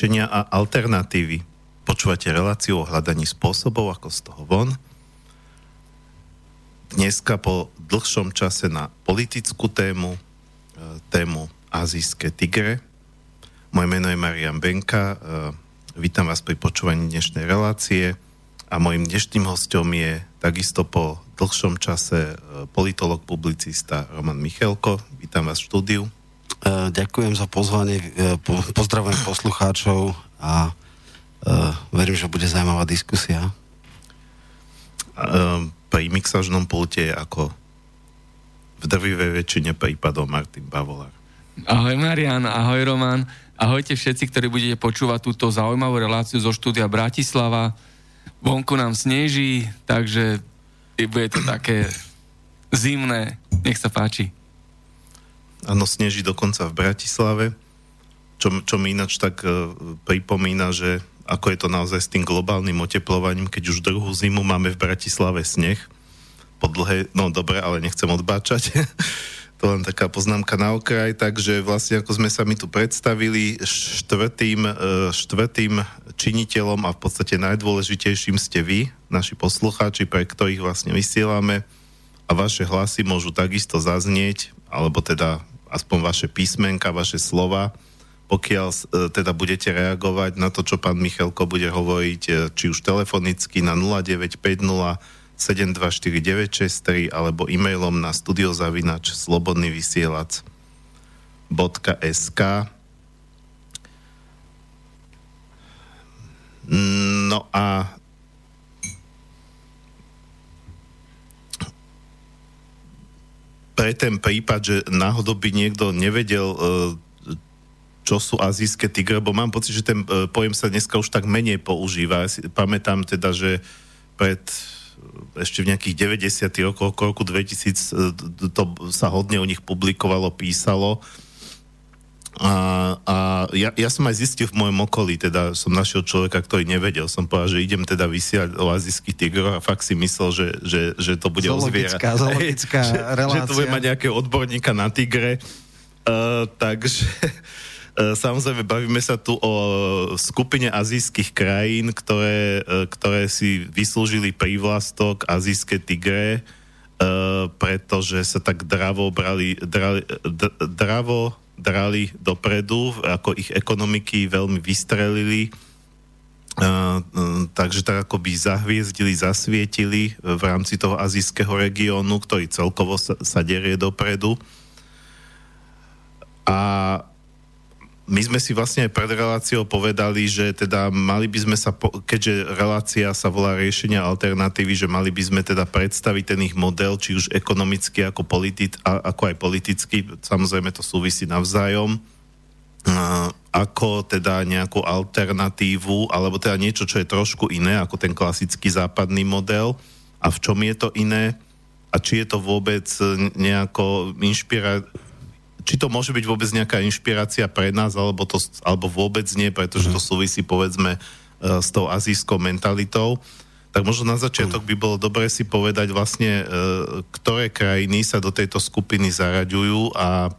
riešenia a alternatívy. Počúvate reláciu o hľadaní spôsobov, ako z toho von. Dneska po dlhšom čase na politickú tému, e, tému azijské tigre. Moje meno je Marian Benka, e, vítam vás pri počúvaní dnešnej relácie a mojim dnešným hostom je takisto po dlhšom čase e, politolog, publicista Roman Michelko. Vítam vás v štúdiu. Ďakujem za pozvanie, pozdravujem poslucháčov a verím, že bude zaujímavá diskusia. Pri mixažnom pulte je ako v drvivej väčšine prípadov Martin Bavolár. Ahoj Marian, ahoj Roman, ahojte všetci, ktorí budete počúvať túto zaujímavú reláciu zo štúdia Bratislava. Vonku nám sneží, takže bude to také zimné. Nech sa páči. Áno, sneží dokonca v Bratislave, čo, čo mi ináč tak uh, pripomína, že ako je to naozaj s tým globálnym oteplovaním, keď už druhú zimu máme v Bratislave sneh, po dlhej, no dobre, ale nechcem odbáčať. to len taká poznámka na okraj, takže vlastne ako sme sa mi tu predstavili, štvrtým, e, štvrtým činiteľom a v podstate najdôležitejším ste vy, naši poslucháči, pre ktorých vlastne vysielame a vaše hlasy môžu takisto zaznieť, alebo teda aspoň vaše písmenka, vaše slova, pokiaľ e, teda budete reagovať na to, čo pán Michalko bude hovoriť, e, či už telefonicky na 0950 724 alebo e-mailom na studiozavinač slobodnyvysielac .sk No a pre ten prípad, že náhodou by niekto nevedel, e, čo sú azijské tigre, bo mám pocit, že ten e, pojem sa dneska už tak menej používa. Pamätám teda, že pred ešte v nejakých 90. rokoch, roku 2000 to sa hodne o nich publikovalo, písalo. A, a ja, ja som aj zistil v mojom okolí, teda som našiel človeka, ktorý nevedel. Som povedal, že idem teda vysiať o azijských tigroch a fakt si myslel, že, že, že to bude zoologická, o zoologická že, relácia. Že to bude mať nejakého odborníka na tigre. Uh, takže E, samozrejme, bavíme sa tu o skupine azijských krajín, ktoré, e, ktoré si vyslúžili prívlastok azijské tigre, pretože sa tak dravo brali, drali, dravo drali dopredu, ako ich ekonomiky veľmi vystrelili, takže tak akoby zahviezdili, zasvietili v rámci toho azijského regiónu, ktorý celkovo sa, sa derie dopredu. A my sme si vlastne aj pred reláciou povedali, že teda mali by sme sa, po, keďže relácia sa volá riešenia alternatívy, že mali by sme teda predstaviť ten ich model, či už ekonomicky ako, politic, a, ako aj politicky, samozrejme to súvisí navzájom, ako teda nejakú alternatívu, alebo teda niečo, čo je trošku iné ako ten klasický západný model. A v čom je to iné? A či je to vôbec nejako inšpira- či to môže byť vôbec nejaká inšpirácia pre nás, alebo, to, alebo vôbec nie, pretože to mhm. súvisí povedzme e, s tou azijskou mentalitou. Tak možno na začiatok by bolo dobre si povedať vlastne, e, ktoré krajiny sa do tejto skupiny zaraďujú a e,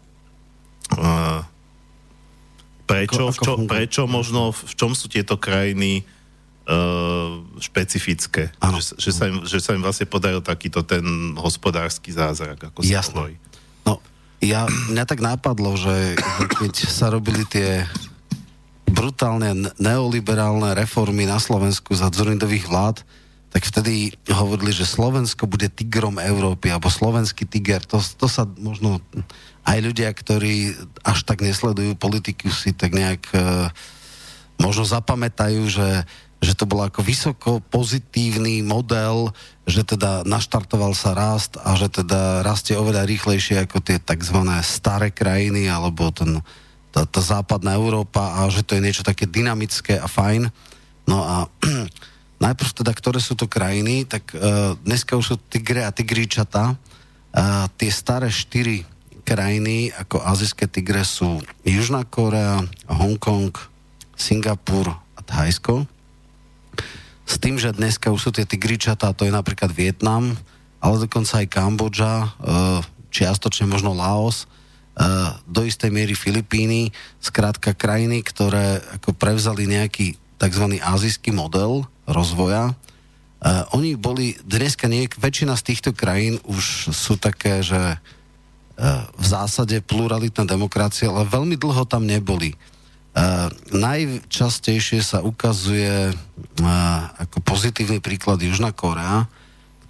prečo, v čo, prečo možno, v čom sú tieto krajiny špecifické. Že, že, sa im, že sa im vlastne podaril takýto ten hospodársky zázrak, ako sa hovorí. Ja, mňa tak nápadlo, že keď sa robili tie brutálne neoliberálne reformy na Slovensku za Dzurindových vlád, tak vtedy hovorili, že Slovensko bude tigrom Európy, alebo slovenský tiger. To, to sa možno aj ľudia, ktorí až tak nesledujú politiku, si tak nejak e, možno zapamätajú, že že to bol ako vysoko pozitívny model, že teda naštartoval sa rast a že teda rastie oveľa rýchlejšie ako tie tzv. staré krajiny alebo ten, tá, tá západná Európa a že to je niečo také dynamické a fajn. No a najprv teda, ktoré sú to krajiny, tak uh, dneska už sú tigre a tigríčata. Uh, tie staré štyri krajiny ako azijské tigre sú Južná Korea, Hongkong, Singapur a Thajsko. S tým, že dneska už sú tie tigričatá, to je napríklad Vietnam, ale dokonca aj Kambodža, e, čiastočne možno Laos, e, do istej miery Filipíny, skrátka krajiny, ktoré ako prevzali nejaký tzv. azijský model rozvoja. Uh, oni boli, dneska nie, väčšina z týchto krajín už sú také, že v zásade pluralitná demokracia, ale veľmi dlho tam neboli. Uh, najčastejšie sa ukazuje uh, ako pozitívny príklad Južná Korea,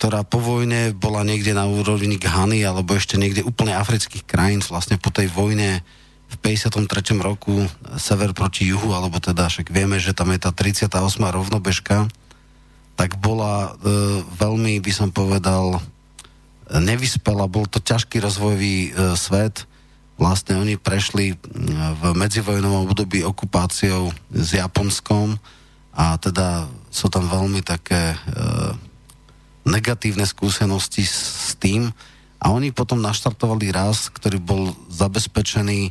ktorá po vojne bola niekde na úrovni Ghany alebo ešte niekde úplne afrických krajín vlastne po tej vojne v 53. roku sever proti juhu, alebo teda však vieme, že tam je tá 38. rovnobežka, tak bola e, veľmi, by som povedal, nevyspela, bol to ťažký rozvojový e, svet. Vlastne oni prešli v medzivojnovom období okupáciou s Japonskom a teda sú tam veľmi také e, negatívne skúsenosti s tým. A oni potom naštartovali raz, ktorý bol zabezpečený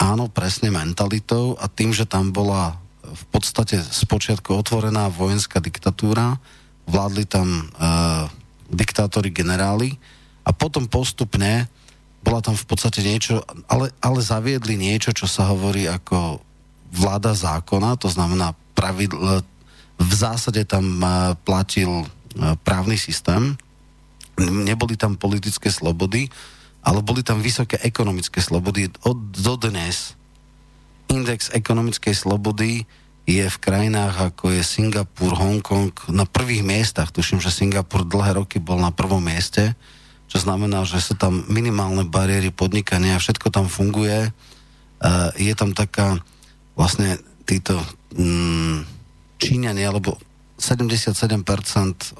áno, presne mentalitou a tým, že tam bola v podstate spočiatku otvorená vojenská diktatúra, vládli tam e, diktátori generáli a potom postupne bola tam v podstate niečo, ale, ale zaviedli niečo, čo sa hovorí ako vláda zákona, to znamená pravidl, v zásade tam e, platil E, právny systém, neboli tam politické slobody, ale boli tam vysoké ekonomické slobody. Od dodnes index ekonomickej slobody je v krajinách ako je Singapur, Hongkong na prvých miestach. Tuším, že Singapur dlhé roky bol na prvom mieste, čo znamená, že sú tam minimálne bariéry podnikania, všetko tam funguje. Uh, je tam taká vlastne títo mm, Číňania, alebo 77%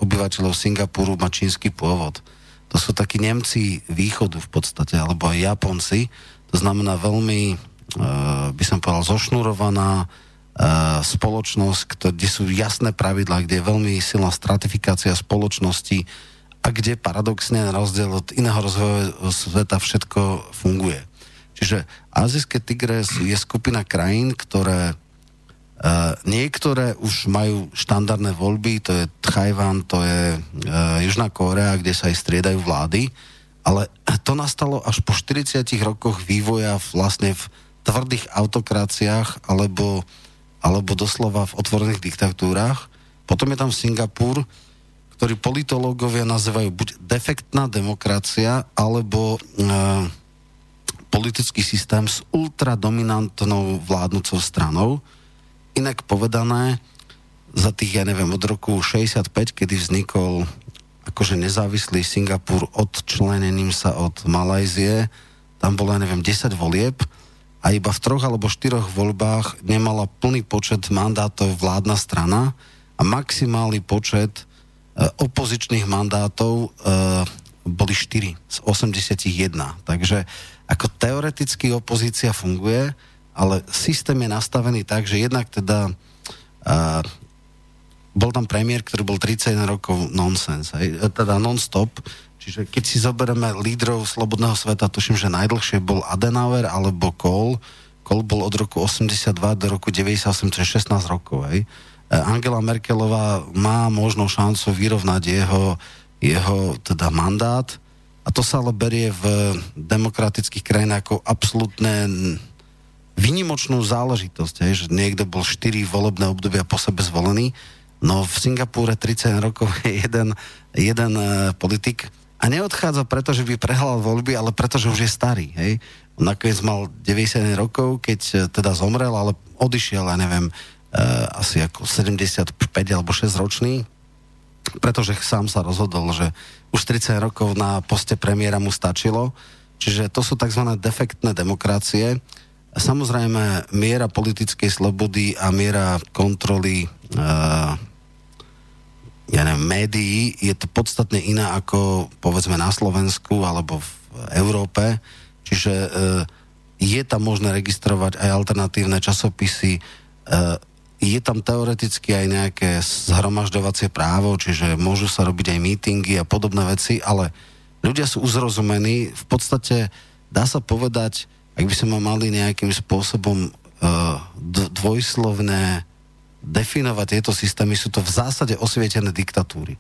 obyvateľov Singapuru má čínsky pôvod. To sú takí Nemci východu v podstate, alebo aj Japonci. To znamená veľmi, uh, by som povedal, zošnurovaná uh, spoločnosť, kde sú jasné pravidlá, kde je veľmi silná stratifikácia spoločnosti a kde paradoxne na rozdiel od iného rozvojového sveta všetko funguje. Čiže azijské tigre je skupina krajín, ktoré Uh, niektoré už majú štandardné voľby, to je Tchajvan, to je uh, Južná Kórea, kde sa aj striedajú vlády, ale to nastalo až po 40 rokoch vývoja vlastne v tvrdých autokráciách alebo, alebo doslova v otvorených diktatúrách. Potom je tam Singapur, ktorý politológovia nazývajú buď defektná demokracia, alebo uh, politický systém s ultradominantnou vládnúcou stranou, Inak povedané, za tých, ja neviem, od roku 65, kedy vznikol akože nezávislý Singapur odčlenením sa od Malajzie, tam bolo, ja neviem, 10 volieb a iba v troch alebo štyroch voľbách nemala plný počet mandátov vládna strana a maximálny počet e, opozičných mandátov e, boli 4 z 81. Takže ako teoreticky opozícia funguje, ale systém je nastavený tak, že jednak teda uh, bol tam premiér, ktorý bol 31 rokov nonsens, hej, teda non-stop, čiže keď si zoberieme lídrov slobodného sveta, tuším, že najdlhšie bol Adenauer alebo Kohl, Kohl bol od roku 82 do roku 98, to je 16 rokov, hej. E, Angela Merkelová má možno šancu vyrovnať jeho, jeho teda mandát a to sa ale berie v demokratických krajinách ako absolútne vynimočnú záležitosť, hej, že niekto bol 4 volebné obdobia po sebe zvolený, no v Singapúre 30 rokov je jeden, jeden uh, politik a neodchádza preto, že by prehľal voľby, ale preto, že už je starý. Hej. Nakoniec mal 90 rokov, keď uh, teda zomrel, ale odišiel, ja neviem, asi ako 75 alebo 6 ročný, pretože sám sa rozhodol, že už 30 rokov na poste premiéra mu stačilo. Čiže to sú tzv. defektné demokracie, Samozrejme, miera politickej slobody a miera kontroly uh, ja neviem, médií je to podstatne iná ako povedzme na Slovensku alebo v Európe. Čiže uh, je tam možné registrovať aj alternatívne časopisy, uh, je tam teoreticky aj nejaké zhromažďovacie právo, čiže môžu sa robiť aj mítingy a podobné veci, ale ľudia sú uzrozumení. V podstate dá sa povedať, ak by sme mali nejakým spôsobom uh, dvojslovné definovať tieto systémy, sú to v zásade osvietené diktatúry.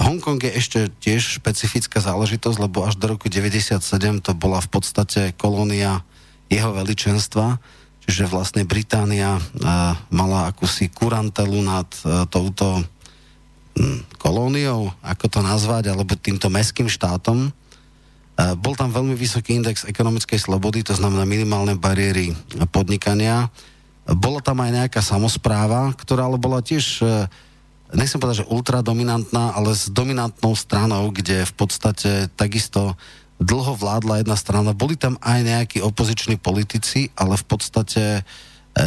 Hongkong je ešte tiež špecifická záležitosť, lebo až do roku 97 to bola v podstate kolónia jeho veličenstva, čiže vlastne Británia uh, mala akúsi kurantelu nad uh, touto um, kolóniou, ako to nazvať, alebo týmto meským štátom. Uh, bol tam veľmi vysoký index ekonomickej slobody, to znamená minimálne bariéry podnikania. Bola tam aj nejaká samozpráva, ktorá ale bola tiež uh, nechcem povedať, že ultradominantná, ale s dominantnou stranou, kde v podstate takisto dlho vládla jedna strana. Boli tam aj nejakí opoziční politici, ale v podstate e,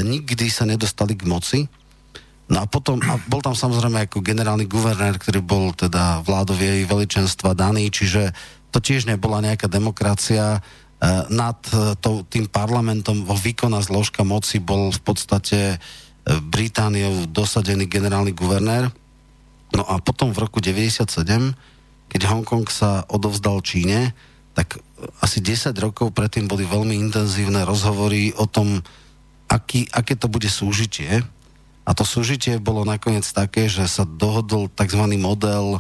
nikdy sa nedostali k moci. No a potom, a bol tam samozrejme ako generálny guvernér, ktorý bol teda vládov jej veličenstva daný, čiže to tiež nebola nejaká demokracia. E, nad e, tým parlamentom vo výkonná zložka moci bol v podstate Britániou dosadený generálny guvernér. No a potom v roku 97, keď Hongkong sa odovzdal Číne, tak asi 10 rokov predtým boli veľmi intenzívne rozhovory o tom, aký, aké to bude súžitie. A to súžitie bolo nakoniec také, že sa dohodol tzv. model e,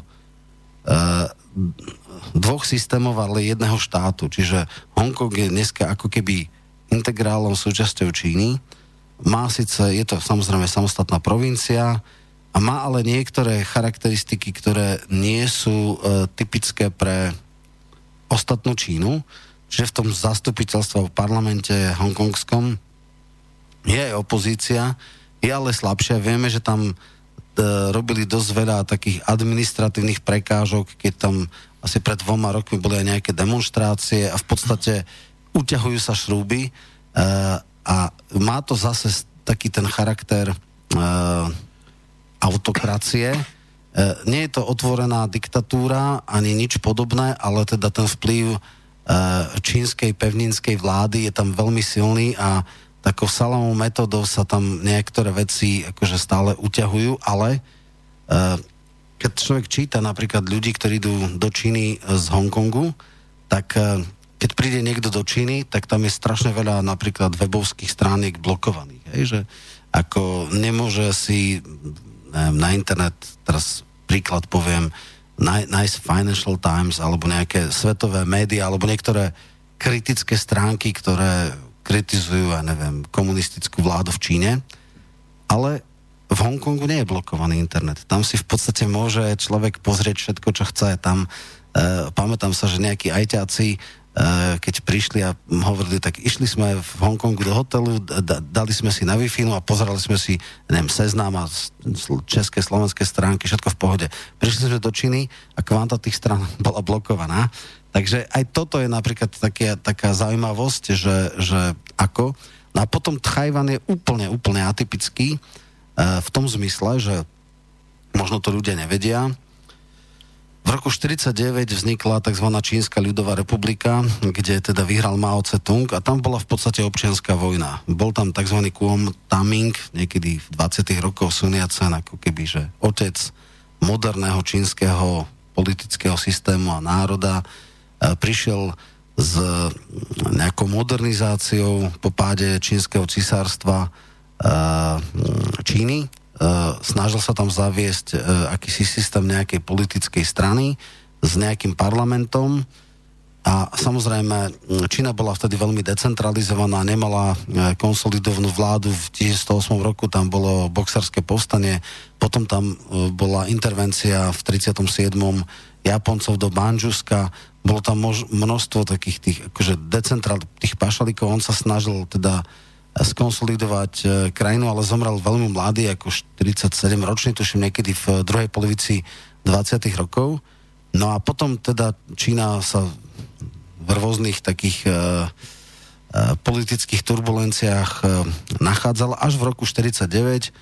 dvoch systémov, ale jedného štátu. Čiže Hongkong je dneska ako keby integrálnou súčasťou Číny má síce, je to samozrejme samostatná provincia, a má ale niektoré charakteristiky, ktoré nie sú e, typické pre ostatnú Čínu, že v tom zastupiteľstve v parlamente hongkongskom je aj opozícia, je ale slabšia. Vieme, že tam e, robili dosť veľa takých administratívnych prekážok, keď tam asi pred dvoma rokmi boli aj nejaké demonstrácie a v podstate uťahujú sa šrúby. E, a má to zase taký ten charakter uh, autokracie. Uh, nie je to otvorená diktatúra ani nič podobné, ale teda ten vplyv uh, čínskej pevninskej vlády je tam veľmi silný a takou salamou metodou sa tam niektoré veci akože stále uťahujú, ale uh, keď človek číta napríklad ľudí, ktorí idú do Číny z Hongkongu, tak keď príde niekto do Číny, tak tam je strašne veľa napríklad webovských strániek blokovaných. Hej, že ako nemôže si neviem, na internet, teraz príklad poviem, Nice Financial Times alebo nejaké svetové médiá alebo niektoré kritické stránky, ktoré kritizujú, ja neviem, komunistickú vládu v Číne, ale v Hongkongu nie je blokovaný internet. Tam si v podstate môže človek pozrieť všetko, čo chce. Tam e, pamätám sa, že nejakí ajťáci keď prišli a hovorili, tak išli sme v Hongkongu do hotelu, dali sme si na wi a pozerali sme si, neviem, seznám a české, slovenské stránky, všetko v pohode. Prišli sme do Číny a kvanta tých strán bola blokovaná. Takže aj toto je napríklad také, taká zaujímavosť, že, že ako. No a potom Tchajvan je úplne, úplne atypický uh, v tom zmysle, že možno to ľudia nevedia, v roku 1949 vznikla tzv. Čínska ľudová republika, kde teda vyhral Mao Tse-tung a tam bola v podstate občianská vojna. Bol tam tzv. Kuom Taming, niekedy v 20. rokoch Sun Yat-sen, ako keby, že otec moderného čínskeho politického systému a národa e, prišiel s nejakou modernizáciou po páde čínskeho cisárstva e, Číny snažil sa tam zaviesť uh, akýsi systém nejakej politickej strany s nejakým parlamentom. A samozrejme Čína bola vtedy veľmi decentralizovaná, nemala uh, konsolidovanú vládu, v 1908 roku tam bolo boxerské povstanie, potom tam bola intervencia v 37. Japoncov do Manžuska, bolo tam množstvo takých tých akože decentral, tých pašalíkov, on sa snažil teda uh, skonsolidovať e, krajinu, ale zomrel veľmi mladý, ako 47 ročný, tuším niekedy v druhej polovici 20. rokov. No a potom teda Čína sa v rôznych takých uh, politických turbulenciách nachádzala. Až v roku 49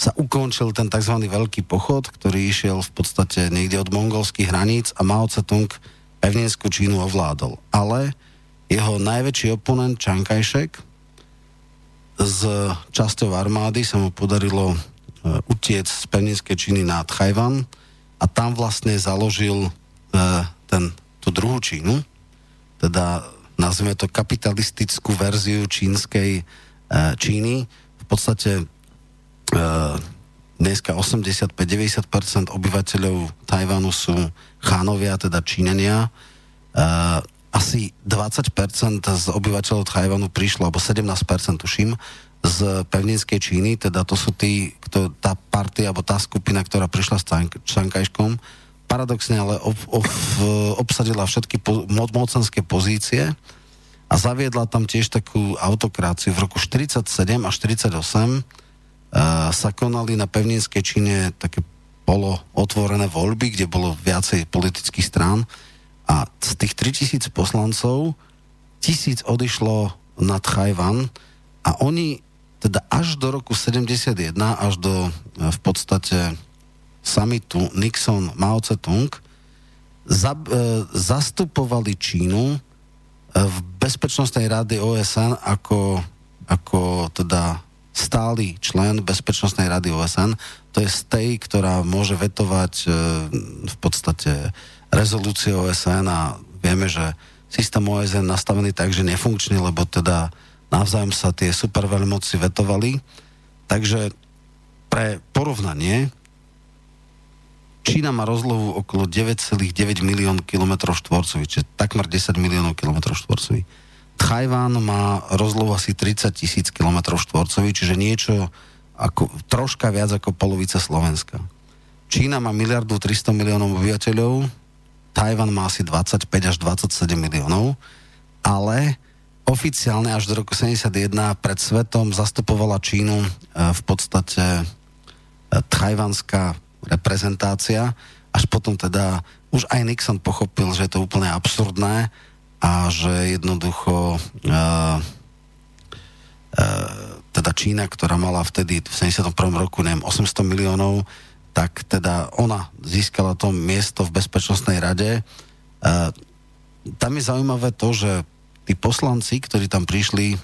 sa ukončil ten tzv. veľký pochod, ktorý išiel v podstate niekde od mongolských hraníc a Mao Tse-tung pevninskú Čínu ovládol. Ale jeho najväčší oponent Kai-shek, s časťou armády sa mu podarilo e, utiec z pevninskej Číny na Tchajvan a tam vlastne založil e, ten, tú druhú Čínu, teda nazvime to kapitalistickú verziu čínskej e, Číny. V podstate Dneska 85-90% obyvateľov Tajvanu sú chánovia, teda Číňania. Uh, asi 20% z obyvateľov Tajvanu prišlo, alebo 17% tuším, z pevninskej Číny, teda to sú tí, kto, tá partia, alebo tá skupina, ktorá prišla s Čankajškom, paradoxne ale ob, ob, obsadila všetky po, mocenské pozície a zaviedla tam tiež takú autokráciu. V roku 47 a 48 sa konali na pevninskej Číne také polo otvorené voľby, kde bolo viacej politických strán a z tých 3000 poslancov tisíc odišlo na Tchajvan a oni teda až do roku 71, až do v podstate samitu Nixon Mao Tse-tung za, e, zastupovali Čínu e, v Bezpečnostnej rady OSN ako, ako teda stály člen Bezpečnostnej rady OSN, to je stej, ktorá môže vetovať e, v podstate rezolúcie OSN a vieme, že systém OSN nastavený tak, že nefunkčný, lebo teda navzájom sa tie superveľmoci vetovali. Takže pre porovnanie, Čína má rozlohu okolo 9,9 milión km štvorcových, čiže takmer 10 miliónov km štvorcových. Tajván má rozlohu asi 30 tisíc km štvorcových, čiže niečo ako, troška viac ako polovica Slovenska. Čína má miliardu 300 miliónov obyvateľov, Tajvan má asi 25 až 27 miliónov, ale oficiálne až do roku 71 pred svetom zastupovala Čínu e, v podstate e, tajvanská reprezentácia, až potom teda už aj Nixon pochopil, že je to úplne absurdné a že jednoducho uh, uh, teda Čína, ktorá mala vtedy v 71. roku, neviem, 800 miliónov, tak teda ona získala to miesto v Bezpečnostnej rade. Uh, tam je zaujímavé to, že tí poslanci, ktorí tam prišli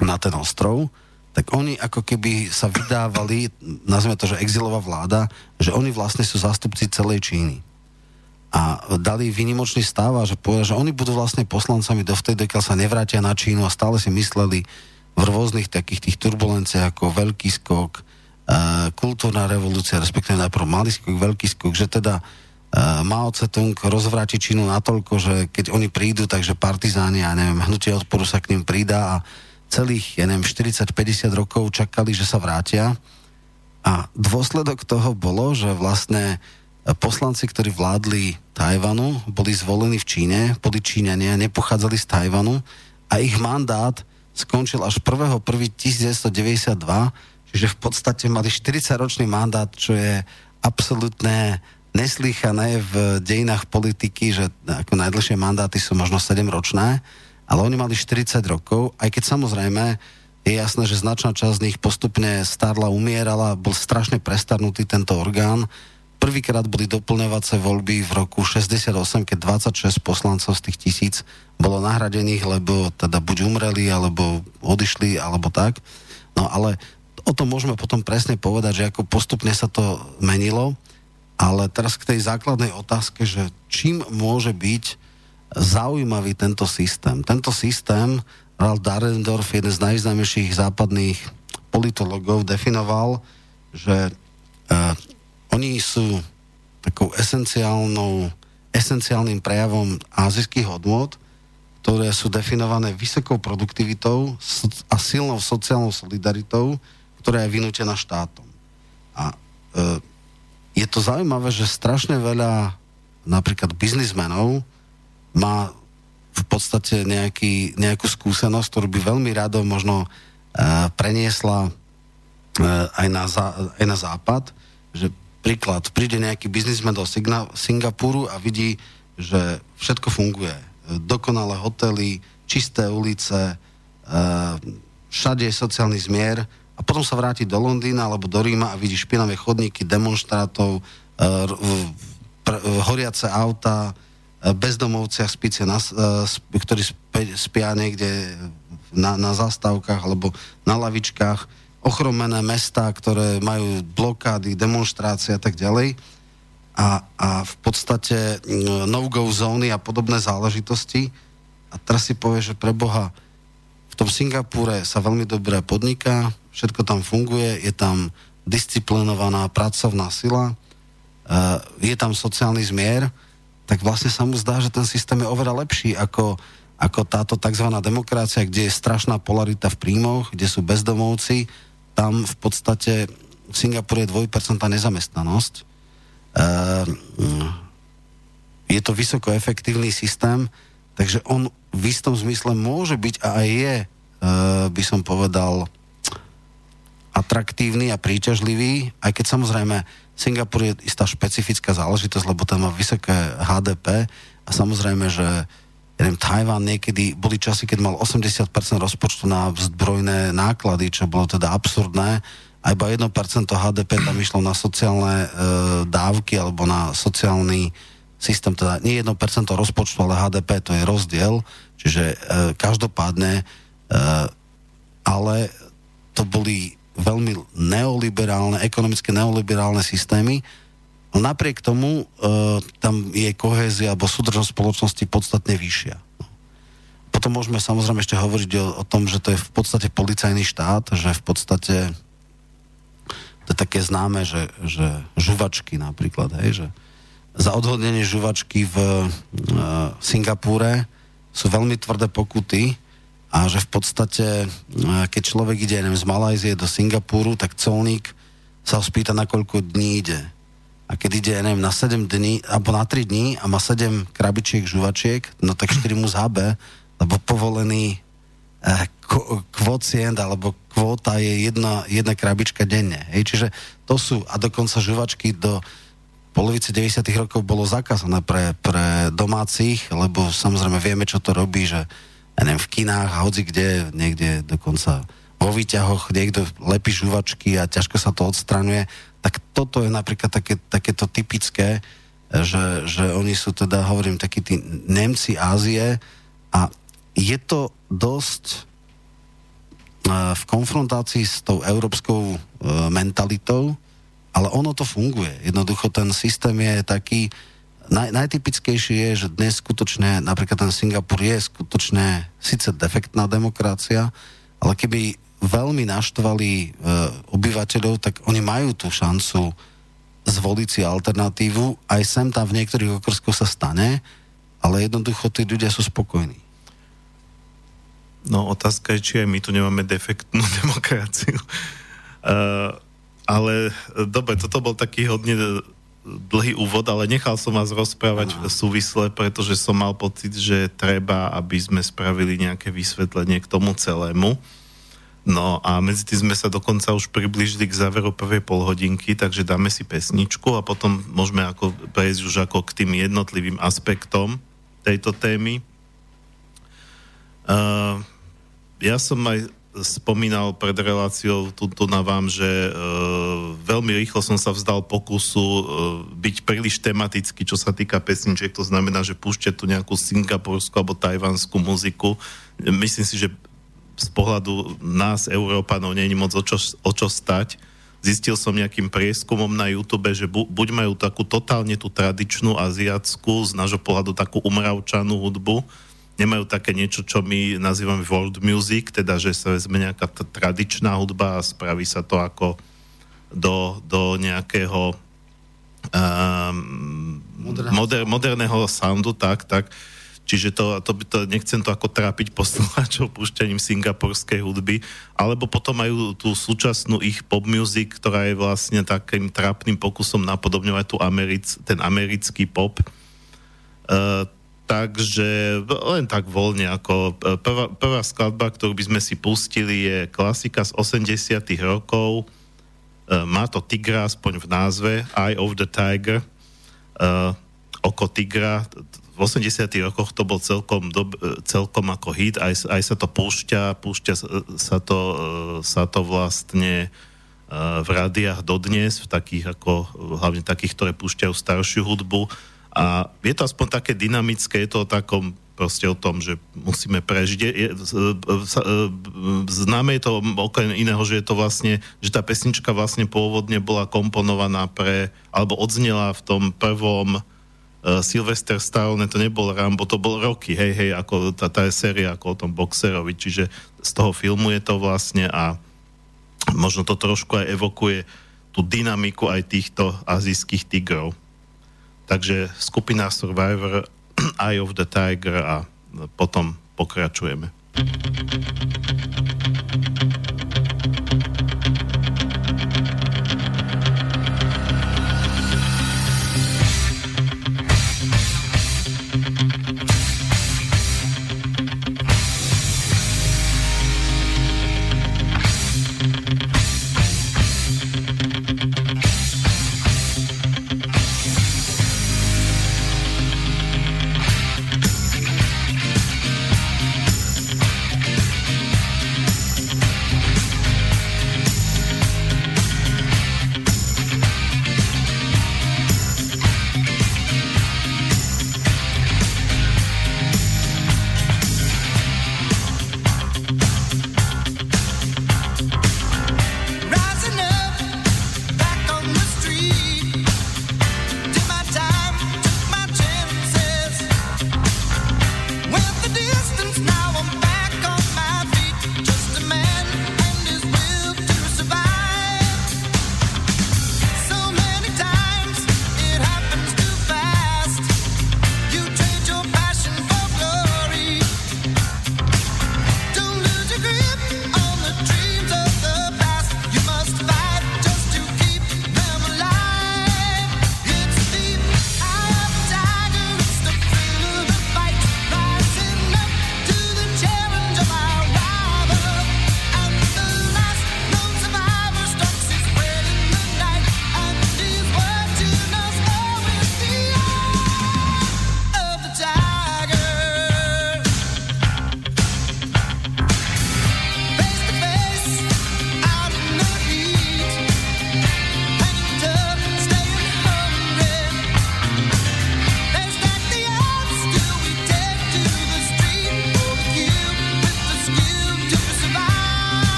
na ten ostrov, tak oni ako keby sa vydávali, nazveme to, že exilová vláda, že oni vlastne sú zástupci celej Číny a dali výnimočný stav a že povedal, že oni budú vlastne poslancami dovtedy, dokiaľ sa nevrátia na Čínu a stále si mysleli v rôznych takých tých turbulenciách ako veľký skok, kultúrna revolúcia, respektíve najprv malý skok, veľký skok, že teda Mao Tse-tung rozvráti Čínu natoľko, že keď oni prídu, takže partizáni a neviem, hnutie odporu sa k ním pridá a celých, ja neviem, 40-50 rokov čakali, že sa vrátia. A dôsledok toho bolo, že vlastne poslanci, ktorí vládli Tajvanu, boli zvolení v Číne, boli Číňania, nepochádzali z Tajvanu a ich mandát skončil až 1.1.1992, čiže v podstate mali 40-ročný mandát, čo je absolútne neslýchané v dejinách politiky, že ako najdlhšie mandáty sú možno 7-ročné, ale oni mali 40 rokov, aj keď samozrejme je jasné, že značná časť z nich postupne starla, umierala, bol strašne prestarnutý tento orgán, Prvýkrát boli doplňovacie voľby v roku 68, keď 26 poslancov z tých tisíc bolo nahradených, lebo teda buď umreli, alebo odišli, alebo tak. No ale o tom môžeme potom presne povedať, že ako postupne sa to menilo, ale teraz k tej základnej otázke, že čím môže byť zaujímavý tento systém. Tento systém Ralph Darendorf, jeden z najznámejších západných politologov, definoval, že uh, oni sú takou esenciálnou, esenciálnym prejavom azijských hodnôt, ktoré sú definované vysokou produktivitou a silnou sociálnou solidaritou, ktorá je vynútená štátom. A e, je to zaujímavé, že strašne veľa napríklad biznismenov má v podstate nejaký, nejakú skúsenosť, ktorú by veľmi rado možno e, preniesla e, aj, na, aj na západ, že Príklad, príde nejaký biznismen do Singapuru a vidí, že všetko funguje. Dokonalé hotely, čisté ulice, eh, všade je sociálny zmier potom sa vráti do Londýna alebo do Ríma a vidí špinavé chodníky, demonstrátov, eh, horiace auta, eh, bezdomovcia spície, na, ktorí spia niekde na, na zastávkach alebo na lavičkách ochromené mesta, ktoré majú blokády, demonstrácie a tak ďalej. A, a v podstate no-go zóny a podobné záležitosti. A teraz si povie, že pre Boha tom Singapúre sa veľmi dobre podniká, všetko tam funguje, je tam disciplinovaná pracovná sila, je tam sociálny zmier, tak vlastne sa mu zdá, že ten systém je oveľa lepší ako, ako táto tzv. demokracia, kde je strašná polarita v príjmoch, kde sú bezdomovci, tam v podstate v Singapure je 2% nezamestnanosť. Je to vysoko efektívny systém, takže on v istom zmysle môže byť a aj je, by som povedal, atraktívny a príťažlivý, aj keď samozrejme Singapur je istá špecifická záležitosť, lebo tam má vysoké HDP a samozrejme, že ja neviem, Tajván niekedy, boli časy, keď mal 80% rozpočtu na zbrojné náklady, čo bolo teda absurdné, a iba 1% HDP tam išlo na sociálne e, dávky alebo na sociálny systém, teda nie 1% rozpočtu, ale HDP, to je rozdiel, čiže e, každopádne, e, ale to boli veľmi neoliberálne, ekonomické neoliberálne systémy. Napriek tomu e, tam je kohézia alebo súdržnosť spoločnosti podstatne vyššia. Potom môžeme samozrejme ešte hovoriť o, o tom, že to je v podstate policajný štát, že v podstate to je také známe, že, že žuvačky napríklad, hej, že za odhodnenie žuvačky v e, Singapúre sú veľmi tvrdé pokuty, a že v podstate, e, keď človek ide neviem, z Malajzie do Singapúru, tak colník sa ho spýta, na koľko dní ide. A keď ide, neviem, na 7 dní, alebo na 3 dní a má 7 krabičiek žuvačiek, no tak 4 mu zhabe, lebo povolený eh, kvocient alebo kvóta je jedna, jedna krabička denne. Hej? Čiže to sú, a dokonca žuvačky do polovice 90 rokov bolo zakázané pre, pre domácich, lebo samozrejme vieme, čo to robí, že ja neviem, v kinách a hoci kde, niekde dokonca vo výťahoch niekto lepí žuvačky a ťažko sa to odstranuje, tak toto je napríklad také, takéto typické, že, že oni sú teda, hovorím, takí tí Nemci Ázie a je to dosť v konfrontácii s tou európskou e, mentalitou, ale ono to funguje. Jednoducho ten systém je taký, naj, najtypickejšie je, že dnes skutočne, napríklad ten Singapur je skutočne síce defektná demokracia, ale keby veľmi naštvali e, obyvateľov, tak oni majú tú šancu zvoliť si alternatívu. Aj sem tam v niektorých okrskoch sa stane, ale jednoducho tí ľudia sú spokojní. No otázka je, či aj my tu nemáme defektnú demokraciu. Uh, ale dobre, toto bol taký hodne dlhý úvod, ale nechal som vás rozprávať v súvisle, pretože som mal pocit, že treba, aby sme spravili nejaké vysvetlenie k tomu celému. No a medzi tým sme sa dokonca už približili k záveru prvej polhodinky, takže dáme si pesničku a potom môžeme ako prejsť už ako k tým jednotlivým aspektom tejto témy. Uh, ja som aj spomínal pred reláciou tu, na vám, že e, veľmi rýchlo som sa vzdal pokusu e, byť príliš tematický, čo sa týka pesničiek, to znamená, že púšťať tu nejakú singapurskú alebo tajvanskú muziku. Myslím si, že z pohľadu nás, Európanov, je moc o čo, o čo stať. Zistil som nejakým prieskumom na YouTube, že bu, buď majú takú totálne tú tradičnú aziatskú, z nášho pohľadu takú umravčanú hudbu, nemajú také niečo, čo my nazývame world music, teda že sa vezme nejaká t- tradičná hudba a spraví sa to ako do, do nejakého um, moder, moderného soundu, tak, tak. Čiže to, to, by to, nechcem to ako trápiť poslucháčov púšťaním singapurskej hudby, alebo potom majú tú súčasnú ich pop music, ktorá je vlastne takým trápnym pokusom napodobňovať tú americ, ten americký pop. Uh, Takže len tak voľne, ako e, prvá, prvá skladba, ktorú by sme si pustili, je klasika z 80 rokov. E, má to tigra, aspoň v názve, Eye of the Tiger, uh, oko tigra. V 80 rokoch to bol celkom, dob, celkom ako hit, aj, aj sa to púšťa, púšťa sa to, sa to vlastne v rádiách dodnes, v takých ako, hlavne takých, ktoré púšťajú staršiu hudbu a je to aspoň také dynamické, je to o takom proste o tom, že musíme prežiť. Je, je, známe je to okrem iného, že je to vlastne, že tá pesnička vlastne pôvodne bola komponovaná pre, alebo odznela v tom prvom uh, Sylvester Stallone, to nebol Rambo, to bol Rocky, hej, hej, ako tá, tá je séria ako o tom boxerovi, čiže z toho filmu je to vlastne a možno to trošku aj evokuje tú dynamiku aj týchto azijských tigrov. Takže skupina Survivor, Eye of the Tiger a potom pokračujeme.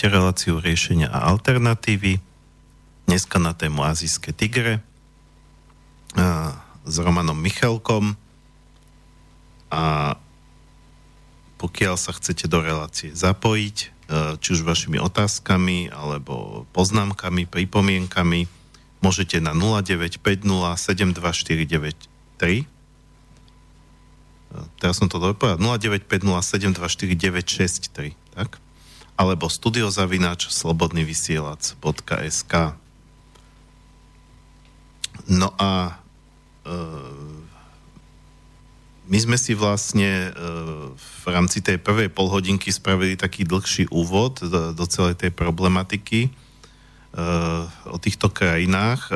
Počúvate reláciu riešenia a alternatívy. Dneska na tému Azijské tigre s Romanom Michalkom. A pokiaľ sa chcete do relácie zapojiť, e, či už vašimi otázkami alebo poznámkami, pripomienkami, môžete na 0950 72493 teraz som to dobre 0950 724 tak? Alebo studiozavinač slobodnyvysielac.sk No a e, my sme si vlastne e, v rámci tej prvej polhodinky spravili taký dlhší úvod do, do celej tej problematiky e, o týchto krajinách. E,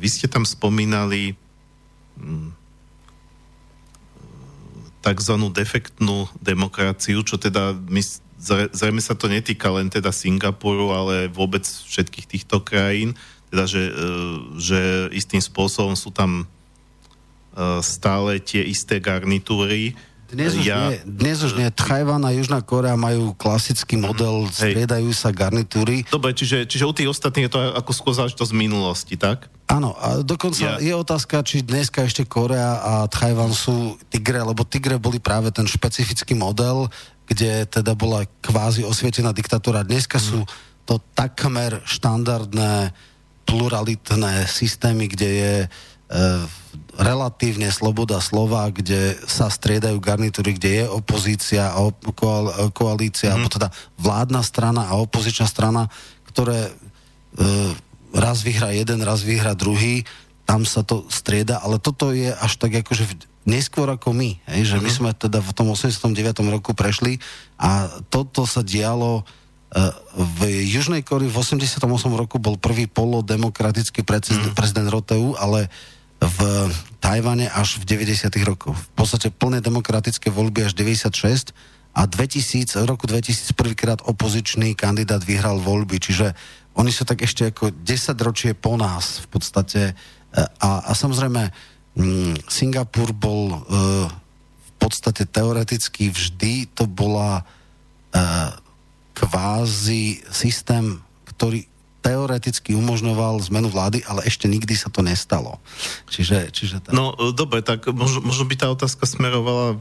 vy ste tam spomínali hm, tzv. defektnú demokraciu, čo teda my, zrejme sa to netýka len teda Singapuru, ale vôbec všetkých týchto krajín, teda že, e, že istým spôsobom sú tam e, stále tie isté garnitúry, dnes už, ja, nie, dnes už nie. Tajván a Južná Korea majú klasický model, hej. striedajú sa garnitúry. Dobre, čiže, čiže u tých ostatných je to ako skôr záležitosť z minulosti, tak? Áno, a dokonca ja. je otázka, či dneska ešte Korea a Tajván sú tigre, lebo tigre boli práve ten špecifický model, kde teda bola kvázi osvietená diktatúra. Dneska mm. sú to takmer štandardné pluralitné systémy, kde je e, relatívne sloboda slova, kde sa striedajú garnitúry, kde je opozícia a koalícia, mm. alebo teda vládna strana a opozičná strana, ktoré e, raz vyhra jeden, raz vyhra druhý, tam sa to strieda, ale toto je až tak akože neskôr ako my, hej, že my sme teda v tom 89. roku prešli a toto sa dialo e, v Južnej Kórii v 88. roku bol prvý polodemokratický prezident, mm. prezident Roteu, ale v Tajvane až v 90. rokoch. V podstate plné demokratické voľby až 96 a 2000, roku 2000 prvýkrát opozičný kandidát vyhral voľby, čiže oni sú tak ešte ako 10 ročie po nás v podstate e, a, a samozrejme mm, Singapur bol uh, v podstate teoreticky vždy to bola uh, kvázi systém, ktorý teoreticky umožňoval zmenu vlády, ale ešte nikdy sa to nestalo. Čiže, čiže tá... No e, dobre, tak možno, možno by tá otázka smerovala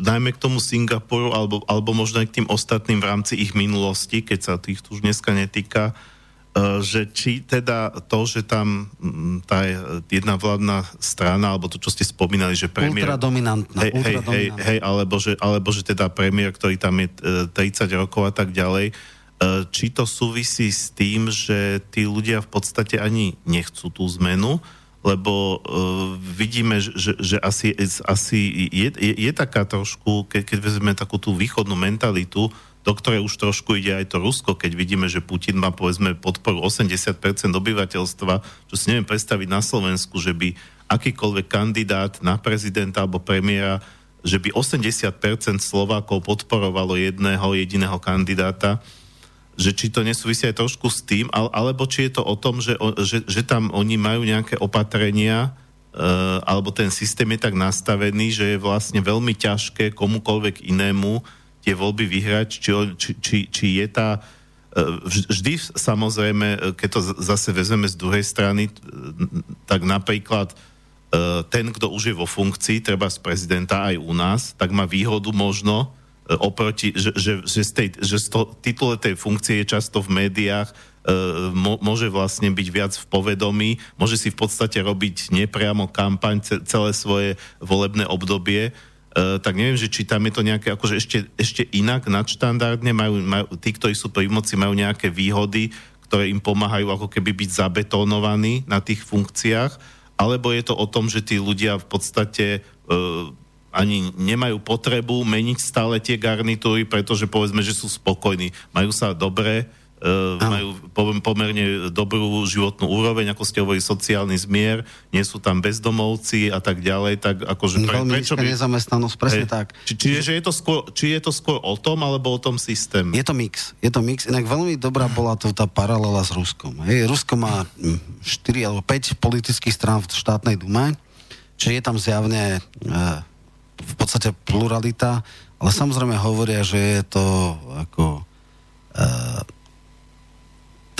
najmä k tomu Singapuru, alebo, alebo možno aj k tým ostatným v rámci ich minulosti, keď sa tých už dneska netýka, e, že či teda to, že tam tá jedna vládna strana, alebo to, čo ste spomínali, že premiér... Ultradominantná. Hej, hej, hej, hej alebo, že, alebo že teda premiér, ktorý tam je 30 e, rokov a tak ďalej, E, či to súvisí s tým, že tí ľudia v podstate ani nechcú tú zmenu, lebo uh, vidíme, že, že asi, asi je, je, je taká trošku, keď, keď vezmeme takú tú východnú mentalitu, do ktorej už trošku ide aj to Rusko, keď vidíme, že Putin má povedzme podporu 80% obyvateľstva, čo si neviem predstaviť na Slovensku, že by akýkoľvek kandidát na prezidenta alebo premiéra, že by 80% Slovákov podporovalo jedného jediného kandidáta, že či to nesúvisia aj trošku s tým, alebo či je to o tom, že, že, že tam oni majú nejaké opatrenia, uh, alebo ten systém je tak nastavený, že je vlastne veľmi ťažké komukolvek inému tie voľby vyhrať, či, či, či, je tá uh, vždy samozrejme, keď to zase vezmeme z druhej strany, tak napríklad uh, ten, kto už je vo funkcii, treba z prezidenta aj u nás, tak má výhodu možno, E, oproti, že, že, že, z tej, že z toho titule tej funkcie je často v médiách, e, môže vlastne byť viac v povedomí, môže si v podstate robiť nepriamo kampaň celé svoje volebné obdobie, e, tak neviem, že či tam je to nejaké, akože ešte, ešte inak, nadštandardne, majú, majú, tí, ktorí sú pri moci, majú nejaké výhody, ktoré im pomáhajú ako keby byť zabetonovaní na tých funkciách, alebo je to o tom, že tí ľudia v podstate ani nemajú potrebu meniť stále tie garnitúry, pretože povedzme, že sú spokojní. Majú sa dobre, uh, majú pomerne dobrú životnú úroveň, ako ste hovorili, sociálny zmier, nie sú tam bezdomovci a tak ďalej, tak akože... Pre, Veľmi prečo by... nezamestnanosť, presne hej, tak. Či, či, že je to skôr, či je to skôr o tom, alebo o tom systéme? Je to mix. Je to mix. Inak veľmi dobrá bola to tá paralela s Ruskom. Hej, Rusko má 4 hm, alebo 5 politických strán v štátnej dume, čiže je tam zjavne uh, v podstate pluralita, ale samozrejme hovoria, že je to ako e,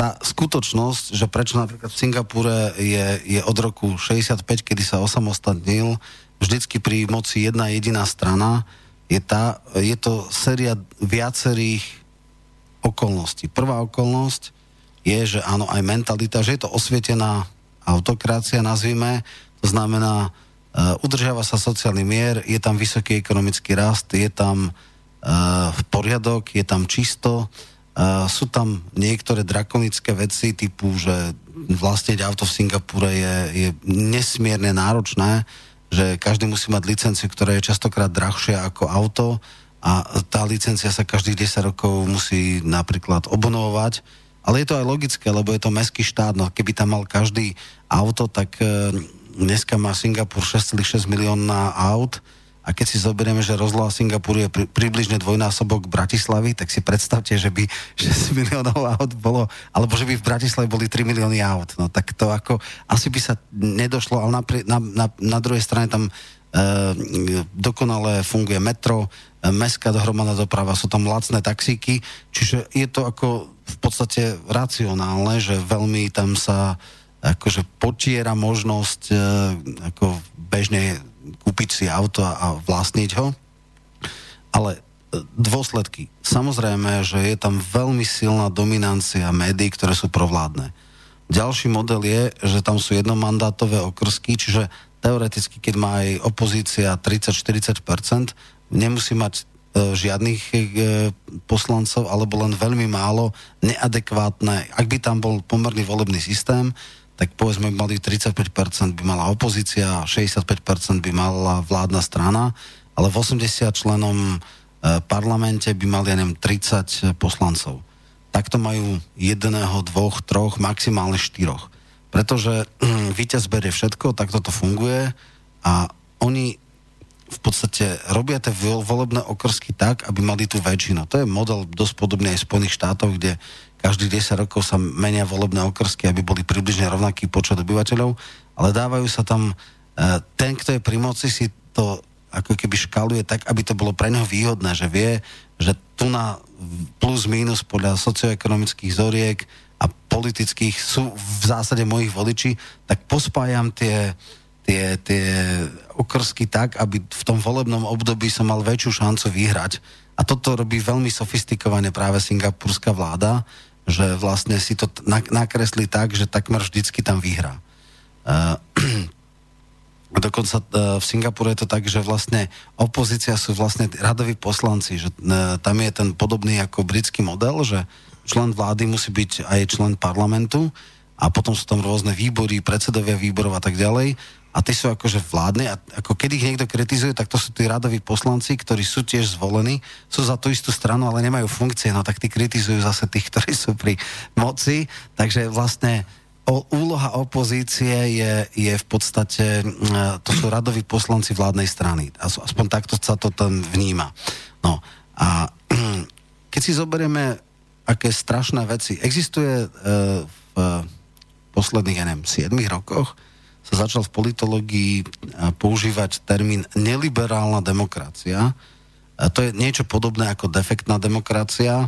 tá skutočnosť, že prečo napríklad v Singapúre je, je od roku 65, kedy sa osamostatnil, vždycky pri moci jedna jediná strana, je, tá, je to séria viacerých okolností. Prvá okolnosť je, že áno, aj mentalita, že je to osvietená autokracia, nazvime, to znamená, Uh, udržiava sa sociálny mier, je tam vysoký ekonomický rast, je tam uh, poriadok, je tam čisto, uh, sú tam niektoré drakonické veci typu, že vlastniť auto v Singapúre je, je nesmierne náročné, že každý musí mať licenciu, ktorá je častokrát drahšia ako auto a tá licencia sa každých 10 rokov musí napríklad obnovovať. Ale je to aj logické, lebo je to mestský štát, no keby tam mal každý auto, tak uh, dneska má Singapur 6,6 milióna aut a keď si zoberieme, že rozloha Singapuru je pri, približne dvojnásobok Bratislavy, tak si predstavte, že by 6 miliónov aut bolo, alebo že by v Bratislave boli 3 milióny aut. No tak to ako, asi by sa nedošlo, ale napri, na, na, na druhej strane tam e, dokonale funguje metro, e, mestská dohromadná doprava, sú tam lacné taxíky, čiže je to ako v podstate racionálne, že veľmi tam sa akože potiera možnosť e, ako bežne kúpiť si auto a vlastniť ho. Ale e, dôsledky. Samozrejme, že je tam veľmi silná dominancia médií, ktoré sú provládne. Ďalší model je, že tam sú jednomandátové okrsky, čiže teoreticky, keď má aj opozícia 30-40%, nemusí mať e, žiadnych e, poslancov, alebo len veľmi málo neadekvátne. Ak by tam bol pomerný volebný systém, tak povedzme mali 35% by mala opozícia, 65% by mala vládna strana, ale v 80 členom e, parlamente by mali, ja neviem, 30 poslancov. Takto majú jedného, dvoch, troch, maximálne štyroch. Pretože hm, víťaz berie všetko, tak toto funguje a oni v podstate robia tie volebné okrsky tak, aby mali tú väčšinu. To je model dosť podobný aj v Spojených štátoch, kde každých 10 rokov sa menia volebné okrsky, aby boli približne rovnaký počet obyvateľov, ale dávajú sa tam, e, ten, kto je pri moci, si to ako keby škaluje tak, aby to bolo pre neho výhodné, že vie, že tu na plus minus podľa socioekonomických zoriek a politických sú v zásade mojich voliči, tak pospájam tie, tie, tie okrsky tak, aby v tom volebnom období som mal väčšiu šancu vyhrať. A toto robí veľmi sofistikovane práve singapurská vláda, že vlastne si to nakresli tak, že takmer vždycky tam vyhrá. Uh, dokonca uh, v Singapure je to tak, že vlastne opozícia sú vlastne radoví poslanci, že uh, tam je ten podobný ako britský model, že člen vlády musí byť aj člen parlamentu a potom sú tam rôzne výbory, predsedovia výborov a tak ďalej a tí sú akože vládne a ako keď ich niekto kritizuje, tak to sú tí radoví poslanci, ktorí sú tiež zvolení, sú za tú istú stranu, ale nemajú funkcie, no tak tí kritizujú zase tých, ktorí sú pri moci, takže vlastne o, úloha opozície je, je v podstate, to sú radoví poslanci vládnej strany. Aspoň takto sa to tam vníma. No a keď si zoberieme, aké strašné veci, existuje e, v posledných, ja neviem, 7 rokoch sa začal v politológii používať termín neliberálna demokracia. A to je niečo podobné ako defektná demokracia.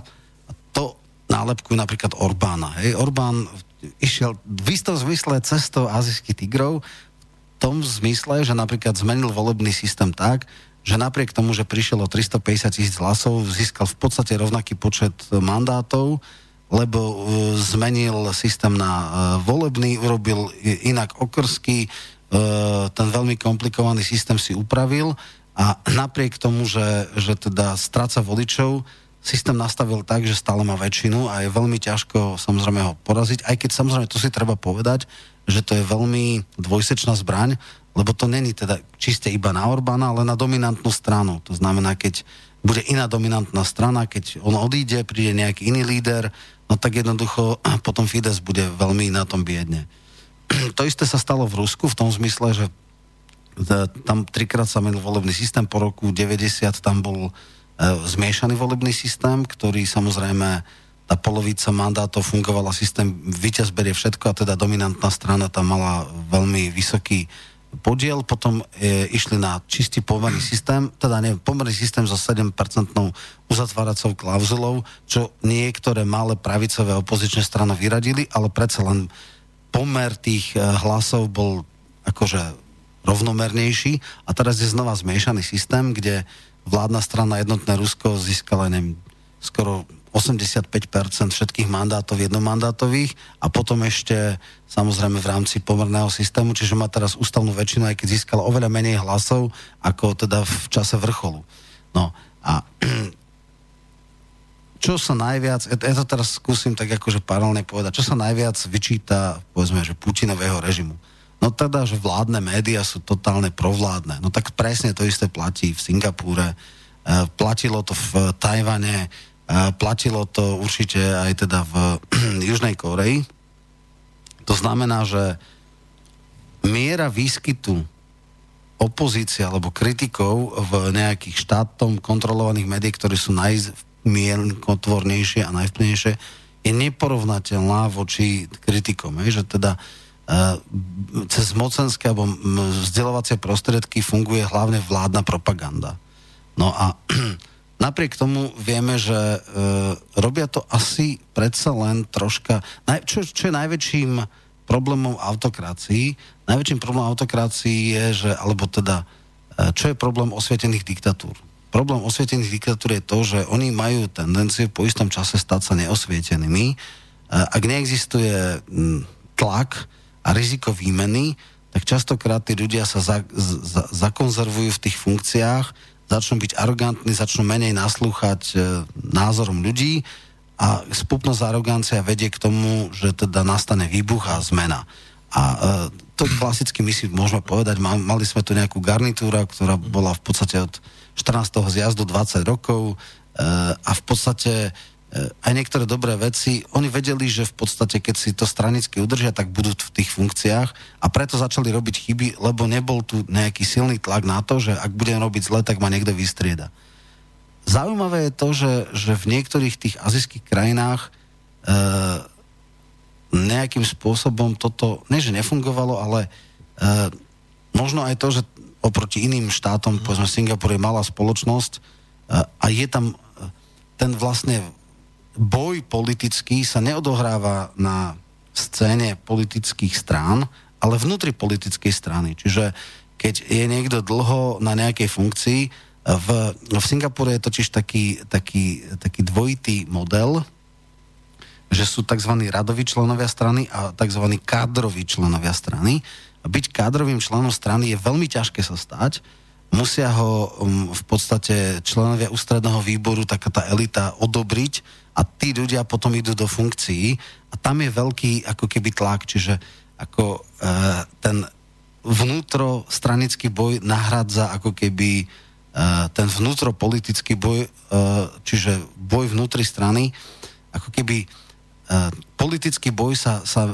To nálepkujú napríklad Orbána. Hej. Orbán išiel v istom zmysle cestou azijských tigrov, v tom zmysle, že napríklad zmenil volebný systém tak, že napriek tomu, že prišiel o 350 tisíc hlasov, získal v podstate rovnaký počet mandátov, lebo uh, zmenil systém na uh, volebný, urobil inak okrsky, uh, ten veľmi komplikovaný systém si upravil a napriek tomu, že, že teda stráca voličov, systém nastavil tak, že stále má väčšinu a je veľmi ťažko samozrejme ho poraziť, aj keď samozrejme to si treba povedať, že to je veľmi dvojsečná zbraň, lebo to není teda čiste iba na Orbána, ale na dominantnú stranu. To znamená, keď bude iná dominantná strana, keď on odíde, príde nejaký iný líder, no tak jednoducho potom Fides bude veľmi na tom biedne. To isté sa stalo v Rusku v tom zmysle, že tam trikrát sa menil volebný systém, po roku 90 tam bol e, zmiešaný volebný systém, ktorý samozrejme tá polovica mandátov fungovala systém, víťaz berie všetko a teda dominantná strana tam mala veľmi vysoký podiel, potom e, išli na čistý pomerný systém, teda nie, pomerný systém so 7% uzatváracou klauzulou, čo niektoré malé pravicové opozičné strany vyradili, ale predsa len pomer tých e, hlasov bol akože rovnomernejší. A teraz je znova zmiešaný systém, kde vládna strana Jednotné Rusko získala, neviem, skoro 85% všetkých mandátov jednomandátových a potom ešte samozrejme v rámci pomerného systému, čiže má teraz ústavnú väčšinu, aj keď získala oveľa menej hlasov ako teda v čase vrcholu. No a čo sa najviac, ja to teraz skúsim tak akože paralelne povedať, čo sa najviac vyčíta, povedzme, že Putinového režimu. No teda, že vládne médiá sú totálne provládne. No tak presne to isté platí v Singapúre, e, platilo to v Tajvane, Platilo to určite aj teda v Južnej Koreji. To znamená, že miera výskytu opozícia alebo kritikov v nejakých štátom kontrolovaných médií, ktoré sú najmienkotvornejšie a najvplyvnejšie, je neporovnateľná voči kritikom. Je, že teda uh, cez mocenské alebo vzdelávacie prostriedky funguje hlavne vládna propaganda. No a napriek tomu vieme, že uh, robia to asi predsa len troška... Naj, čo, čo je najväčším problémom autokracii. Najväčším problémom autokracii je, že, alebo teda, e, čo je problém osvietených diktatúr? Problém osvietených diktatúr je to, že oni majú tendenciu po istom čase stať sa neosvietenými. E, ak neexistuje tlak a riziko výmeny, tak častokrát tí ľudia sa za, za, zakonzervujú v tých funkciách, začnú byť arogantní, začnú menej naslúchať e, názorom ľudí a spupnosť arogancia vedie k tomu, že teda nastane výbuch a zmena. A e, to klasicky my si môžeme povedať, mali sme tu nejakú garnitúra, ktorá bola v podstate od 14. zjazdu 20 rokov e, a v podstate aj niektoré dobré veci, oni vedeli, že v podstate, keď si to stranicky udržia, tak budú v tých funkciách. A preto začali robiť chyby, lebo nebol tu nejaký silný tlak na to, že ak budem robiť zle, tak ma niekto vystrieda. Zaujímavé je to, že, že v niektorých tých azijských krajinách e, nejakým spôsobom toto, ne že nefungovalo, ale e, možno aj to, že oproti iným štátom, povedzme Singapur je malá spoločnosť e, a je tam e, ten vlastne boj politický sa neodohráva na scéne politických strán, ale vnútri politickej strany. Čiže keď je niekto dlho na nejakej funkcii, v, v Singapure je totiž taký, taký, taký dvojitý model, že sú tzv. radoví členovia strany a tzv. kádroví členovia strany. Byť kádrovým členom strany je veľmi ťažké sa stať. Musia ho um, v podstate členovia ústredného výboru, taká tá elita, odobriť a tí ľudia potom idú do funkcií a tam je veľký ako keby tlak, čiže ako e, ten vnútrostranický boj nahradza ako keby Eh, ten vnútropolitický boj, eh, čiže boj vnútri strany, ako keby eh, politický boj sa, sa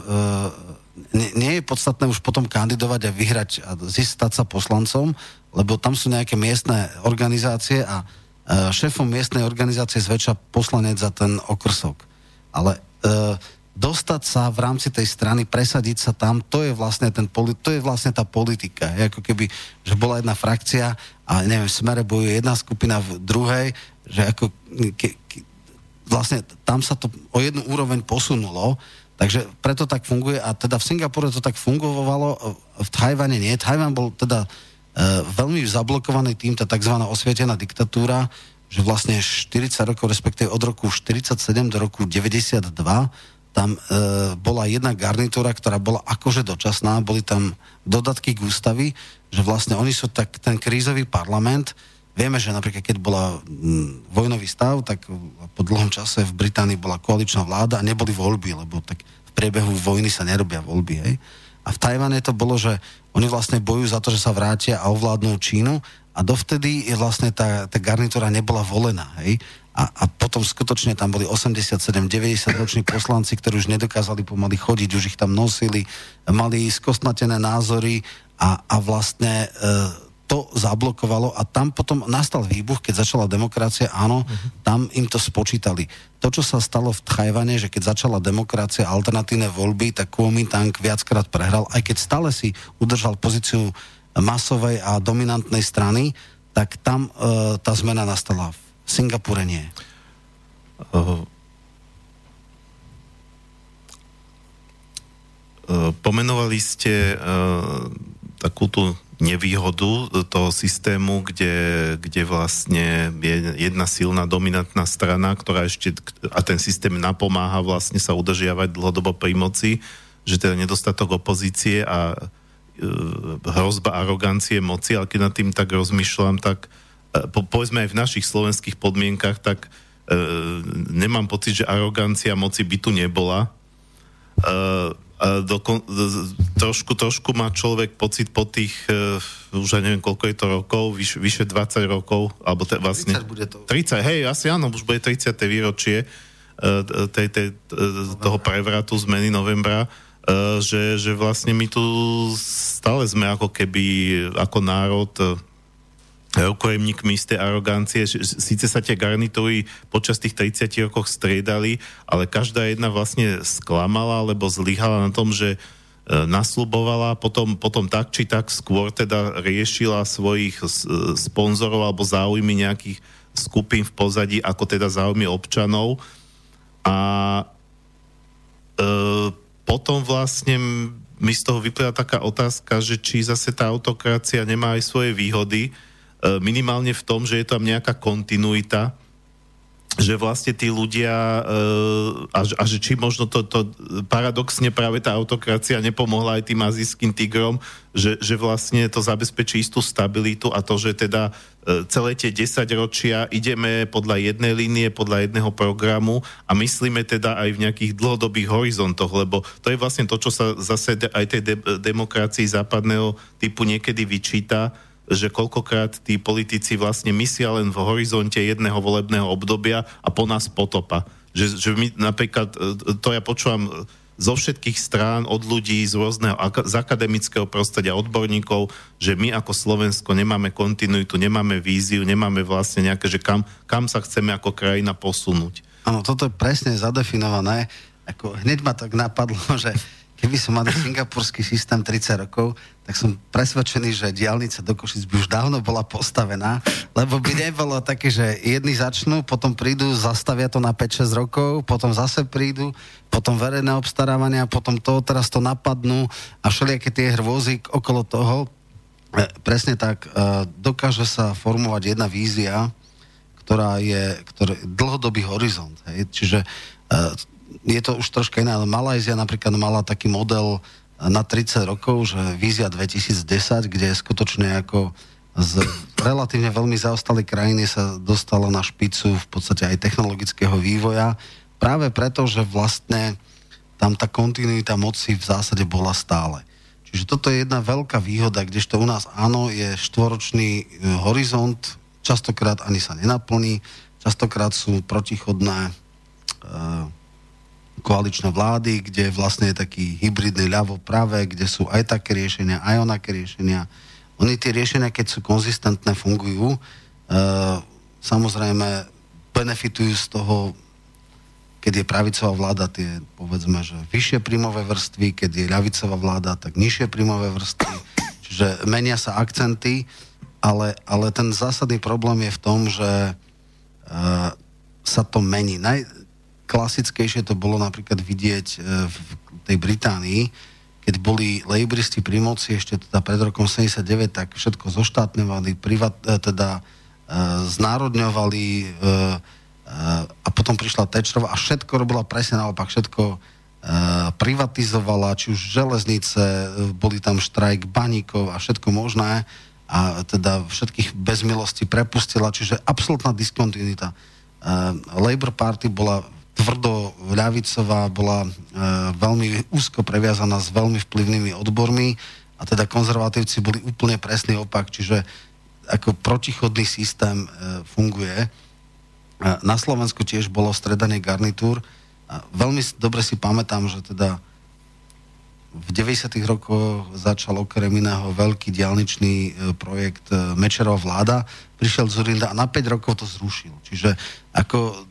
nie, nie je podstatné už potom kandidovať a vyhrať a stať sa poslancom, lebo tam sú nejaké miestne organizácie a šéfom miestnej organizácie zväčša poslanec za ten okrsok. Ale dostať sa v rámci tej strany, presadiť sa tam, to je vlastne, ten, to je vlastne tá politika. Je ako keby, že bola jedna frakcia a neviem, v smere bojuje jedna skupina v druhej, že ako ke, ke, vlastne tam sa to o jednu úroveň posunulo, takže preto tak funguje a teda v Singapure to tak fungovalo, v Tajvane nie. Tajvan bol teda e, veľmi zablokovaný tým, tá tzv. osvietená diktatúra, že vlastne 40 rokov, respektíve od roku 47 do roku 92 tam e, bola jedna garnitúra, ktorá bola akože dočasná, boli tam dodatky k ústavy, že vlastne oni sú tak, ten krízový parlament, vieme, že napríklad keď bola m, vojnový stav, tak po dlhom čase v Británii bola koaličná vláda a neboli voľby, lebo tak v priebehu vojny sa nerobia voľby, hej. A v Tajvane to bolo, že oni vlastne bojujú za to, že sa vrátia a ovládnu Čínu a dovtedy je vlastne tá, tá garnitúra nebola volená, hej? A, a potom skutočne tam boli 87-90 roční poslanci, ktorí už nedokázali pomaly chodiť, už ich tam nosili, mali skostnatené názory a, a vlastne e, to zablokovalo a tam potom nastal výbuch, keď začala demokracia, áno, uh-huh. tam im to spočítali. To, čo sa stalo v Tchajvane, že keď začala demokracia, alternatívne voľby, tak Kuomintang viackrát prehral, aj keď stále si udržal pozíciu masovej a dominantnej strany, tak tam e, tá zmena nastala v Singapure nie. Uh, uh, pomenovali ste uh, takú tú nevýhodu toho systému, kde, kde vlastne je jedna silná dominantná strana, ktorá ešte, a ten systém napomáha vlastne sa udržiavať dlhodobo pri moci, že teda nedostatok opozície a e, hrozba arogancie moci, ale keď nad tým tak rozmýšľam, tak E, po, povedzme aj v našich slovenských podmienkach, tak e, nemám pocit, že arogancia moci by tu nebola. E, dokon, trošku, trošku má človek pocit po tých, uh, už aj neviem, koľko je to rokov, vyš, vyše 20 rokov, alebo te, vlastne... 30 bude to. 30, hej, asi áno, už bude 30. výročie uh, tej, tej, uh, toho prevratu zmeny novembra. že, že vlastne my tu stále sme ako keby, ako národ rukojemníkmi z arogancie. Síce sa tie garnitúry počas tých 30 rokov striedali, ale každá jedna vlastne sklamala alebo zlyhala na tom, že naslubovala, potom, potom tak či tak skôr teda riešila svojich sponzorov alebo záujmy nejakých skupín v pozadí, ako teda záujmy občanov. A e, potom vlastne mi z toho vyplýva taká otázka, že či zase tá autokracia nemá aj svoje výhody, e, minimálne v tom, že je tam nejaká kontinuita, že vlastne tí ľudia uh, a, a že či možno to, to paradoxne práve tá autokracia nepomohla aj tým azijským tigrom, že, že vlastne to zabezpečí istú stabilitu a to, že teda uh, celé tie 10 ročia ideme podľa jednej línie, podľa jedného programu a myslíme teda aj v nejakých dlhodobých horizontoch, lebo to je vlastne to, čo sa zase aj tej de- demokracii západného typu niekedy vyčíta, že koľkokrát tí politici vlastne mysia len v horizonte jedného volebného obdobia a po nás potopa. Že, že my napríklad, e, to ja počúvam zo všetkých strán od ľudí z rôzneho z akademického prostredia, odborníkov, že my ako Slovensko nemáme kontinuitu, nemáme víziu, nemáme vlastne nejaké, že kam, kam sa chceme ako krajina posunúť. Áno, toto je presne zadefinované. Ako hneď ma tak napadlo, že keby som mal singapurský systém 30 rokov, tak som presvedčený, že diálnica do Košic by už dávno bola postavená, lebo by nebolo také, že jedni začnú, potom prídu, zastavia to na 5-6 rokov, potom zase prídu, potom verejné obstarávania, potom to, teraz to napadnú a všelijaké tie hrôzy okolo toho. E, presne tak, e, dokáže sa formovať jedna vízia, ktorá je ktorý, dlhodobý horizont. Hej? Čiže e, je to už troška ale Malajzia napríklad mala taký model na 30 rokov, že vízia 2010, kde skutočne ako z relatívne veľmi zaostalej krajiny sa dostala na špicu v podstate aj technologického vývoja, práve preto, že vlastne tam tá kontinuita moci v zásade bola stále. Čiže toto je jedna veľká výhoda, kdežto u nás áno, je štvoročný e, horizont, častokrát ani sa nenaplní, častokrát sú protichodné e, koaličné vlády, kde vlastne je taký hybridný ľavo práve, kde sú aj také riešenia, aj onaké riešenia. Oni tie riešenia, keď sú konzistentné, fungujú. E, samozrejme, benefitujú z toho, keď je pravicová vláda, tie povedzme, že vyššie príjmové vrstvy, keď je ľavicová vláda, tak nižšie príjmové vrstvy. Čiže menia sa akcenty, ale, ale ten zásadný problém je v tom, že e, sa to mení. Naj, klasickejšie to bolo napríklad vidieť e, v tej Británii, keď boli lejbristi pri moci ešte teda pred rokom 79, tak všetko zoštátňovali, privat, e, teda e, znárodňovali a potom prišla Tečrova a všetko robila presne naopak, všetko privatizovala, či už železnice, boli tam štrajk baníkov a všetko možné a teda všetkých bez milosti prepustila, čiže absolútna diskontinuita. Labour Party bola tvrdo ľavicová, bola e, veľmi úzko previazaná s veľmi vplyvnými odbormi a teda konzervatívci boli úplne presný opak, čiže ako protichodný systém e, funguje. E, na Slovensku tiež bolo stredanie garnitúr. A veľmi dobre si pamätám, že teda v 90. rokoch začal okrem iného veľký diálničný e, projekt e, Mečerová vláda, prišiel Zurinda a na 5 rokov to zrušil. Čiže ako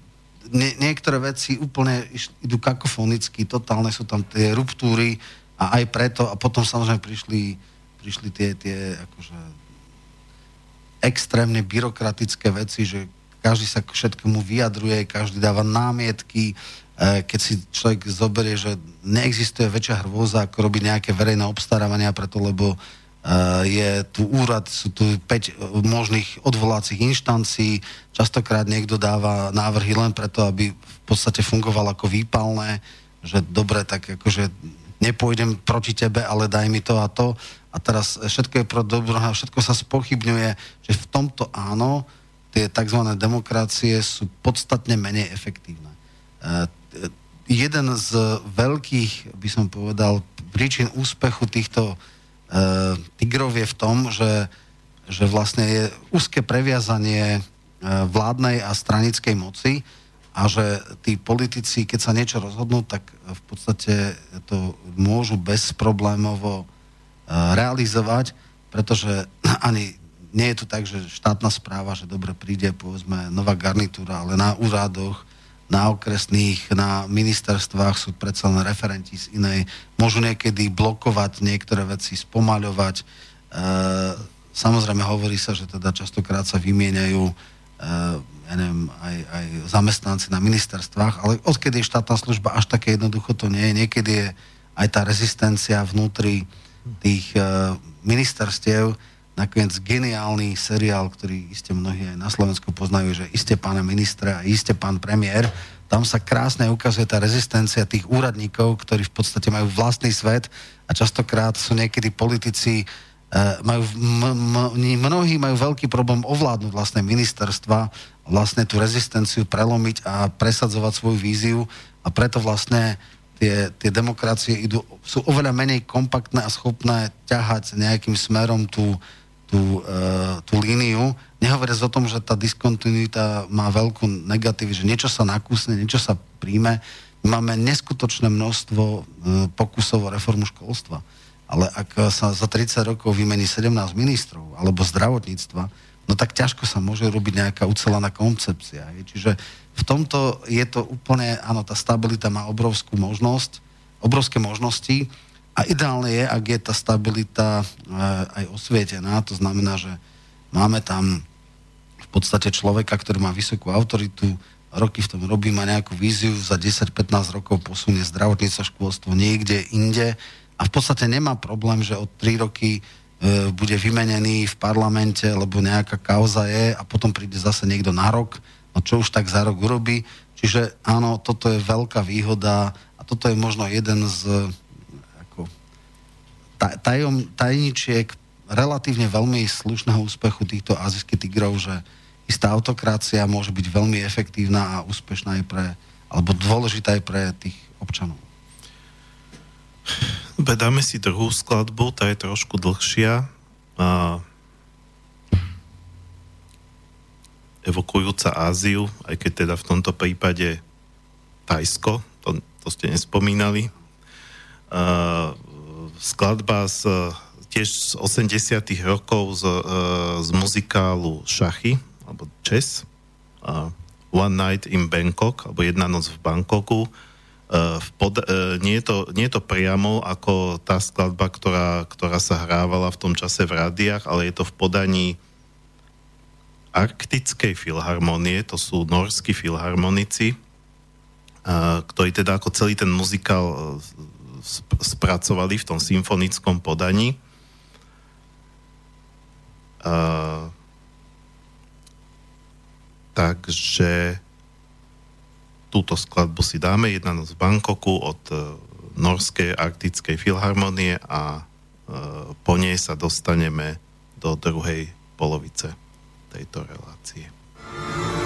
nie, niektoré veci úplne idú kakofonicky, totálne sú tam tie ruptúry a aj preto, a potom samozrejme prišli, prišli tie, tie akože extrémne byrokratické veci, že každý sa k všetkému vyjadruje, každý dáva námietky, e, keď si človek zoberie, že neexistuje väčšia hrôza, ako robiť nejaké verejné obstarávania, preto lebo je tu úrad, sú tu 5 eh, možných odvolacích inštancií, častokrát niekto dáva návrhy len preto, aby v podstate fungoval ako výpalné, že dobre, tak akože nepôjdem proti tebe, ale daj mi to a to. A teraz všetko je pro dobro všetko sa spochybňuje, že v tomto áno, tie tzv. demokracie sú podstatne menej efektívne. E, jeden z veľkých, by som povedal, príčin úspechu týchto tigrov je v tom, že, že vlastne je úzke previazanie eh, vládnej a stranickej moci a že tí politici, keď sa niečo rozhodnú, tak v podstate to môžu bezproblémovo realizovať, pretože ani nie je to tak, že štátna správa, že dobre príde, povedzme, nová garnitúra, ale na úradoch, na okresných, na ministerstvách sú predsa len referenti z inej, môžu niekedy blokovať niektoré veci, spomaľovať. E, samozrejme hovorí sa, že teda častokrát sa vymieňajú e, ja neviem, aj, aj zamestnanci na ministerstvách, ale odkedy je štátna služba, až také jednoducho to nie je. Niekedy je aj tá rezistencia vnútri tých uh, ministerstiev, nakoniec geniálny seriál, ktorý iste mnohí aj na Slovensku poznajú, že iste pána ministra a iste pán premiér, tam sa krásne ukazuje tá rezistencia tých úradníkov, ktorí v podstate majú vlastný svet a častokrát sú niekedy politici uh, majú, m- m- mnohí majú veľký problém ovládnuť vlastné ministerstva vlastne tú rezistenciu prelomiť a presadzovať svoju víziu a preto vlastne tie, tie demokracie idú, sú oveľa menej kompaktné a schopné ťahať nejakým smerom tú, tú, e, tú líniu. Nehovoriac o tom, že tá diskontinuita má veľkú negatívu, že niečo sa nakúsne, niečo sa príjme. Máme neskutočné množstvo e, pokusov o reformu školstva. Ale ak sa za 30 rokov vymení 17 ministrov alebo zdravotníctva, no tak ťažko sa môže robiť nejaká ucelená koncepcia. Čiže v tomto je to úplne, áno, tá stabilita má obrovskú možnosť, obrovské možnosti a ideálne je, ak je tá stabilita e, aj osvietená, to znamená, že máme tam v podstate človeka, ktorý má vysokú autoritu, roky v tom robí, má nejakú víziu, za 10-15 rokov posunie zdravotníctvo, škôlstvo niekde inde a v podstate nemá problém, že od 3 roky E, bude vymenený v parlamente, lebo nejaká kauza je a potom príde zase niekto na rok, no čo už tak za rok urobí. Čiže áno, toto je veľká výhoda a toto je možno jeden z tajom, tajničiek relatívne veľmi slušného úspechu týchto azijských tigrov, že istá autokrácia môže byť veľmi efektívna a úspešná aj pre, alebo dôležitá aj pre tých občanov. Dáme si druhú skladbu, tá je trošku dlhšia. A evokujúca Áziu, aj keď teda v tomto prípade Tajsko, to, to ste nespomínali. A skladba z, tiež z 80 rokov z, z muzikálu Šachy, alebo Chess, One Night in Bangkok, alebo Jedna noc v Bangkoku, Eh, v pod, eh, nie, je to, nie je to priamo ako tá skladba, ktorá, ktorá sa hrávala v tom čase v rádiách, ale je to v podaní arktickej filharmonie, to sú norskí filharmonici, ktorí teda ako celý ten muzikál spracovali v tom symfonickom podaní. takže túto skladbu si dáme, jedna noc v Bangkoku od uh, Norskej arktickej filharmonie a uh, po nej sa dostaneme do druhej polovice tejto relácie. Philippines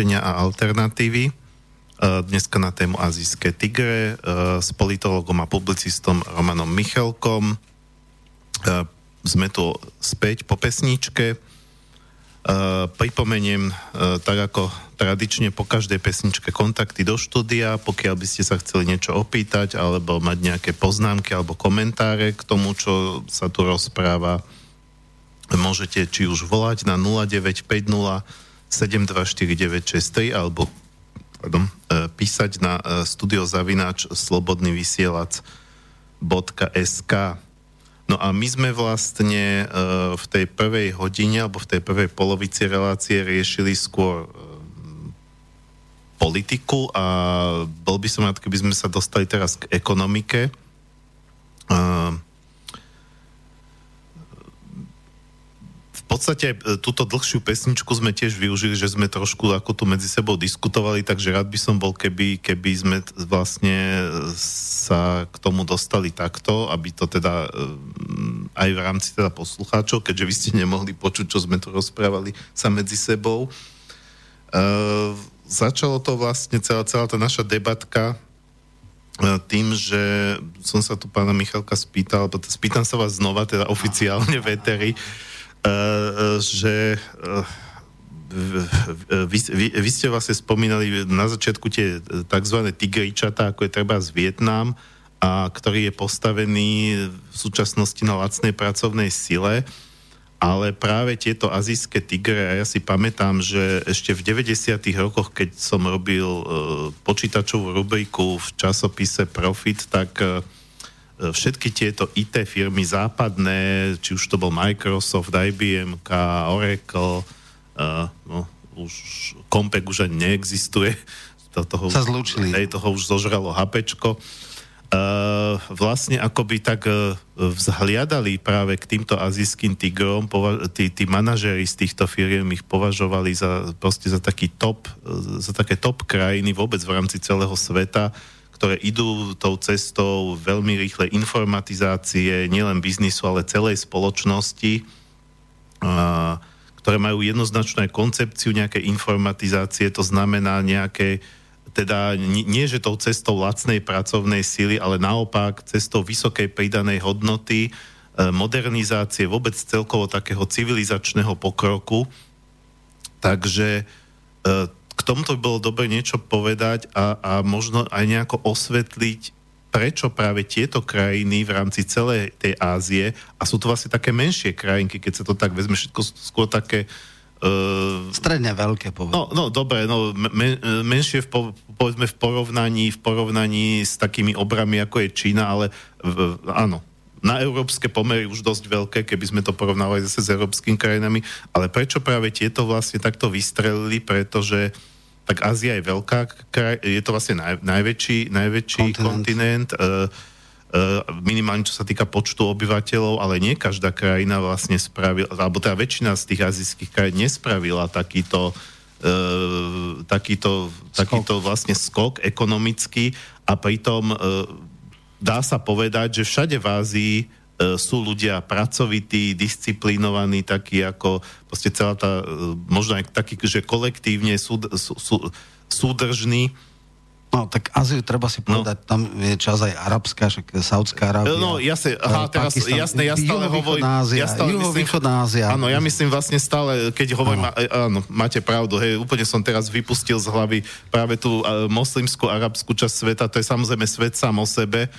riešenia a alternatívy. E, Dneska na tému Azijské tigre e, s politologom a publicistom Romanom Michalkom. E, Sme tu späť po pesničke. Pripomeniem, tak ako tradične po každej pesničke kontakty do štúdia, pokiaľ by ste sa chceli niečo opýtať alebo mať nejaké poznámky alebo komentáre k tomu, čo sa tu rozpráva, môžete či už volať na 0950 724963 alebo pardon, e, písať na e, studiozavináč slobodný vysielač.sk No a my sme vlastne e, v tej prvej hodine alebo v tej prvej polovici relácie riešili skôr politiku a bol by som rád, keby sme sa dostali teraz k ekonomike. Uh, podstate e, túto dlhšiu pesničku sme tiež využili, že sme trošku ako tu medzi sebou diskutovali, takže rád by som bol, keby, keby sme vlastne sa k tomu dostali takto, aby to teda e, aj v rámci teda poslucháčov, keďže vy ste nemohli počuť, čo sme tu rozprávali sa medzi sebou. Uh, začalo to vlastne celá, celá tá naša debatka e, tým, že som sa tu pána Michalka spýtal, spýtam sa vás znova, teda oficiálne v Eteri, uh, že uh, vy, vy, vy ste vlastne spomínali na začiatku tie tzv. tigričata, ako je treba z Vietnam, a ktorý je postavený v súčasnosti na lacnej pracovnej sile, ale práve tieto azijské tigre, a ja si pamätám, že ešte v 90. rokoch, keď som robil uh, počítačovú rubriku v časopise Profit, tak uh, všetky tieto IT firmy západné, či už to bol Microsoft, IBM, Oracle, uh, no, už Compaq už ani neexistuje. Do toho Sa zlúčili. Hej, toho už zožralo HPčko. Uh, vlastne akoby tak uh, vzhliadali práve k týmto azijským tigrom, pova- tí, tí manažéri z týchto firiem ich považovali za, proste za taký top, uh, za také top krajiny vôbec v rámci celého sveta, ktoré idú tou cestou veľmi rýchlej informatizácie, nielen biznisu, ale celej spoločnosti, ktoré majú jednoznačnú koncepciu nejakej informatizácie, to znamená nejaké teda nie, že tou cestou lacnej pracovnej síly, ale naopak cestou vysokej pridanej hodnoty, e, modernizácie, vôbec celkovo takého civilizačného pokroku. Takže e, k tomuto by bolo dobre niečo povedať a, a možno aj nejako osvetliť, prečo práve tieto krajiny v rámci celej tej Ázie, a sú to vlastne také menšie krajinky, keď sa to tak vezme, všetko skôr také uh, Stredne veľké, povedz. No, no dobre, no, men, menšie v, po, povedzme v porovnaní, v porovnaní s takými obrami, ako je Čína, ale v, áno, na európske pomery už dosť veľké, keby sme to porovnávali zase s európskymi krajinami, ale prečo práve tieto vlastne takto vystrelili, pretože tak Ázia je veľká je to vlastne naj, najväčší, najväčší kontinent, kontinent uh, uh, minimálne čo sa týka počtu obyvateľov, ale nie každá krajina vlastne spravila, alebo teda väčšina z tých azijských krajín nespravila takýto uh, takýto, takýto vlastne skok ekonomický a pritom uh, dá sa povedať, že všade v Ázii sú ľudia pracovití, disciplinovaní, takí ako proste celá tá, uh, možno aj taký, že kolektívne súd, sú, sú, súdržní. No, tak Áziu treba si povedať, no. tam je čas aj arabská, však Saudská Arábia. No, jasne, aha, teraz, Pakistan, ja stále hovorím... Ázia, ja stále juhovýchodná Ázia. Áno, ja myslím vlastne stále, keď hovorím, áno. áno, máte pravdu, hej, úplne som teraz vypustil z hlavy práve tú moslimskú, arabskú časť sveta, to je samozrejme svet sám o sebe,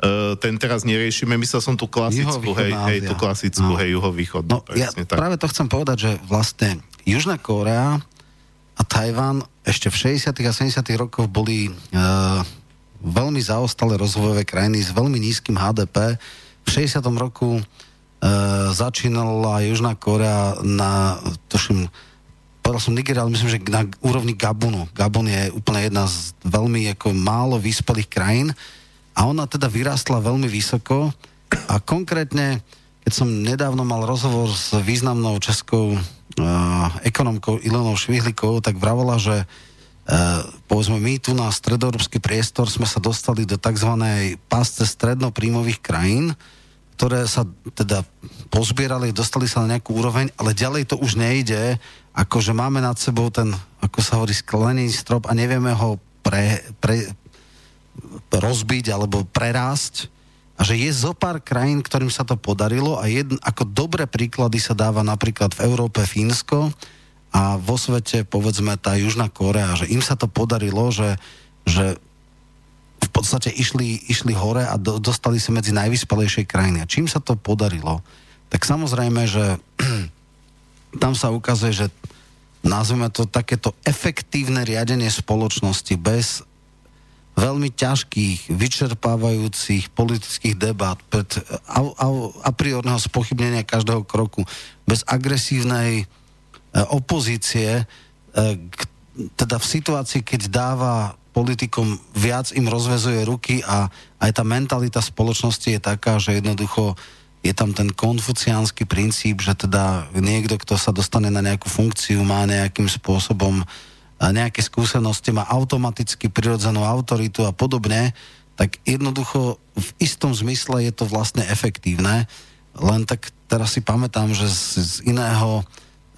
uh, ten teraz neriešime, myslel som tú klasickú, hej, hej, tú klasickú, no. hej, juhovýchodnú. No, ja tak. práve to chcem povedať, že vlastne Južná Kórea a Tajván ešte v 60. a 70. rokoch boli uh, veľmi zaostalé rozvojové krajiny s veľmi nízkym HDP. V 60. roku uh, začínala Južná Korea na, tuším, povedal som Nigeria, ale myslím, že na úrovni Gabunu. Gabon je úplne jedna z veľmi ako málo vyspelých krajín a ona teda vyrástla veľmi vysoko a konkrétne, keď som nedávno mal rozhovor s významnou českou uh, ekonomkou Ilenou Švihlikou, tak vravela, že Uh, povedzme, my tu na stredoeurópsky priestor sme sa dostali do tzv. pásce strednopríjmových krajín, ktoré sa teda pozbierali, dostali sa na nejakú úroveň, ale ďalej to už nejde, ako že máme nad sebou ten, ako sa hovorí, sklený strop a nevieme ho pre, pre, rozbiť alebo prerásť a že je zo pár krajín, ktorým sa to podarilo a jedn, ako dobré príklady sa dáva napríklad v Európe Fínsko, a vo svete, povedzme, tá Južná Korea, že im sa to podarilo, že, že v podstate išli, išli hore a do, dostali sa medzi najvyspelejšie krajiny. A čím sa to podarilo? Tak samozrejme, že tam sa ukazuje, že nazveme to takéto efektívne riadenie spoločnosti bez veľmi ťažkých, vyčerpávajúcich politických debát, pred a, a, a priorného spochybnenia každého kroku, bez agresívnej E, opozície, e, teda v situácii, keď dáva politikom viac im rozvezuje ruky a aj tá mentalita spoločnosti je taká, že jednoducho je tam ten konfuciánsky princíp, že teda niekto, kto sa dostane na nejakú funkciu, má nejakým spôsobom nejaké skúsenosti, má automaticky prirodzenú autoritu a podobne, tak jednoducho v istom zmysle je to vlastne efektívne. Len tak teraz si pamätám, že z, z iného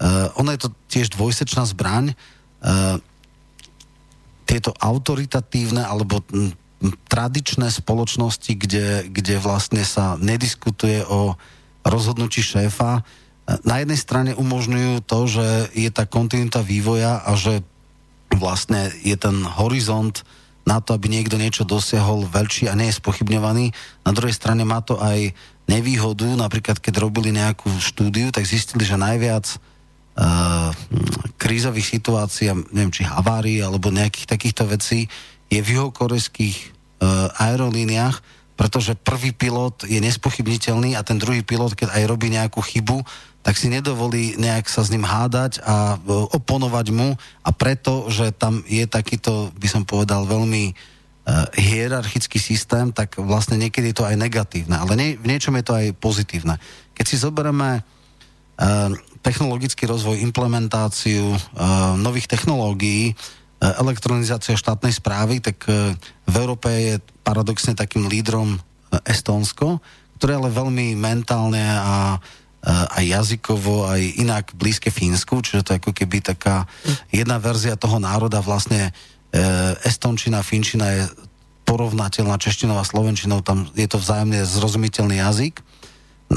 Uh, ono je to tiež dvojsečná zbraň. Uh, tieto autoritatívne alebo m, tradičné spoločnosti, kde, kde vlastne sa nediskutuje o rozhodnutí šéfa, uh, na jednej strane umožňujú to, že je tá kontinuita vývoja a že vlastne je ten horizont na to, aby niekto niečo dosiahol veľší a nie je spochybňovaný. Na druhej strane má to aj nevýhodu, napríklad keď robili nejakú štúdiu, tak zistili, že najviac uh, krízových situácií, neviem, či havárií alebo nejakých takýchto vecí je v juhokorejských uh, aerolíniách, pretože prvý pilot je nespochybniteľný a ten druhý pilot, keď aj robí nejakú chybu, tak si nedovolí nejak sa s ním hádať a uh, oponovať mu a preto, že tam je takýto, by som povedal, veľmi hierarchický systém, tak vlastne niekedy je to aj negatívne, ale nie, v niečom je to aj pozitívne. Keď si zoberieme uh, technologický rozvoj, implementáciu nových technológií, uh, elektronizácia štátnej správy, tak v Európe je paradoxne takým lídrom Estónsko, ktoré ale veľmi mentálne a uh, aj jazykovo, aj inak blízke Fínsku, čiže to je ako keby taká jedna verzia toho národa vlastne uh, estončina, finčina je porovnateľná češtinou a slovenčinou, tam je to vzájomne zrozumiteľný jazyk,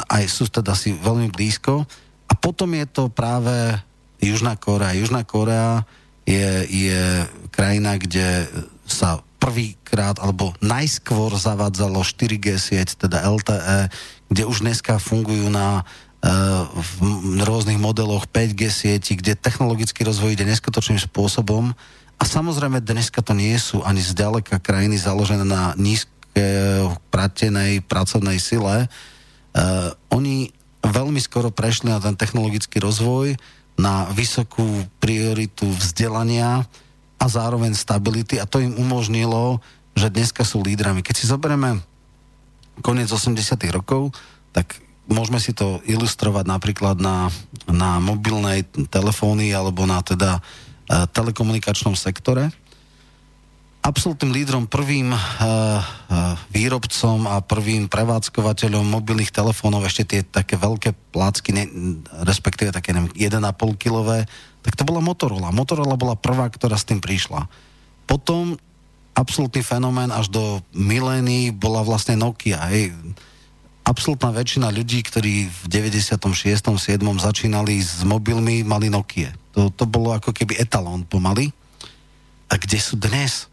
aj sú teda si veľmi blízko. A potom je to práve Južná Korea. Južná Korea je, je krajina, kde sa prvýkrát alebo najskôr zavádzalo 4G sieť, teda LTE, kde už dneska fungujú na v rôznych modeloch 5G sieti, kde technologický rozvoj ide neskutočným spôsobom. A samozrejme dneska to nie sú ani zďaleka krajiny založené na nízke pratenej pracovnej sile. Uh, oni veľmi skoro prešli na ten technologický rozvoj, na vysokú prioritu vzdelania a zároveň stability a to im umožnilo, že dneska sú lídrami. Keď si zoberieme koniec 80 rokov, tak môžeme si to ilustrovať napríklad na, na mobilnej telefónii alebo na teda uh, telekomunikačnom sektore absolútnym lídrom, prvým uh, uh, výrobcom a prvým prevádzkovateľom mobilných telefónov, ešte tie také veľké plácky, ne, respektíve také neviem, 1,5 kilové, tak to bola Motorola. Motorola bola prvá, ktorá s tým prišla. Potom absolútny fenomén až do milénií bola vlastne Nokia. Hej. Absolutná väčšina ľudí, ktorí v 96. 7. začínali s mobilmi, mali Nokia. To, to bolo ako keby etalón pomaly. A kde sú dnes?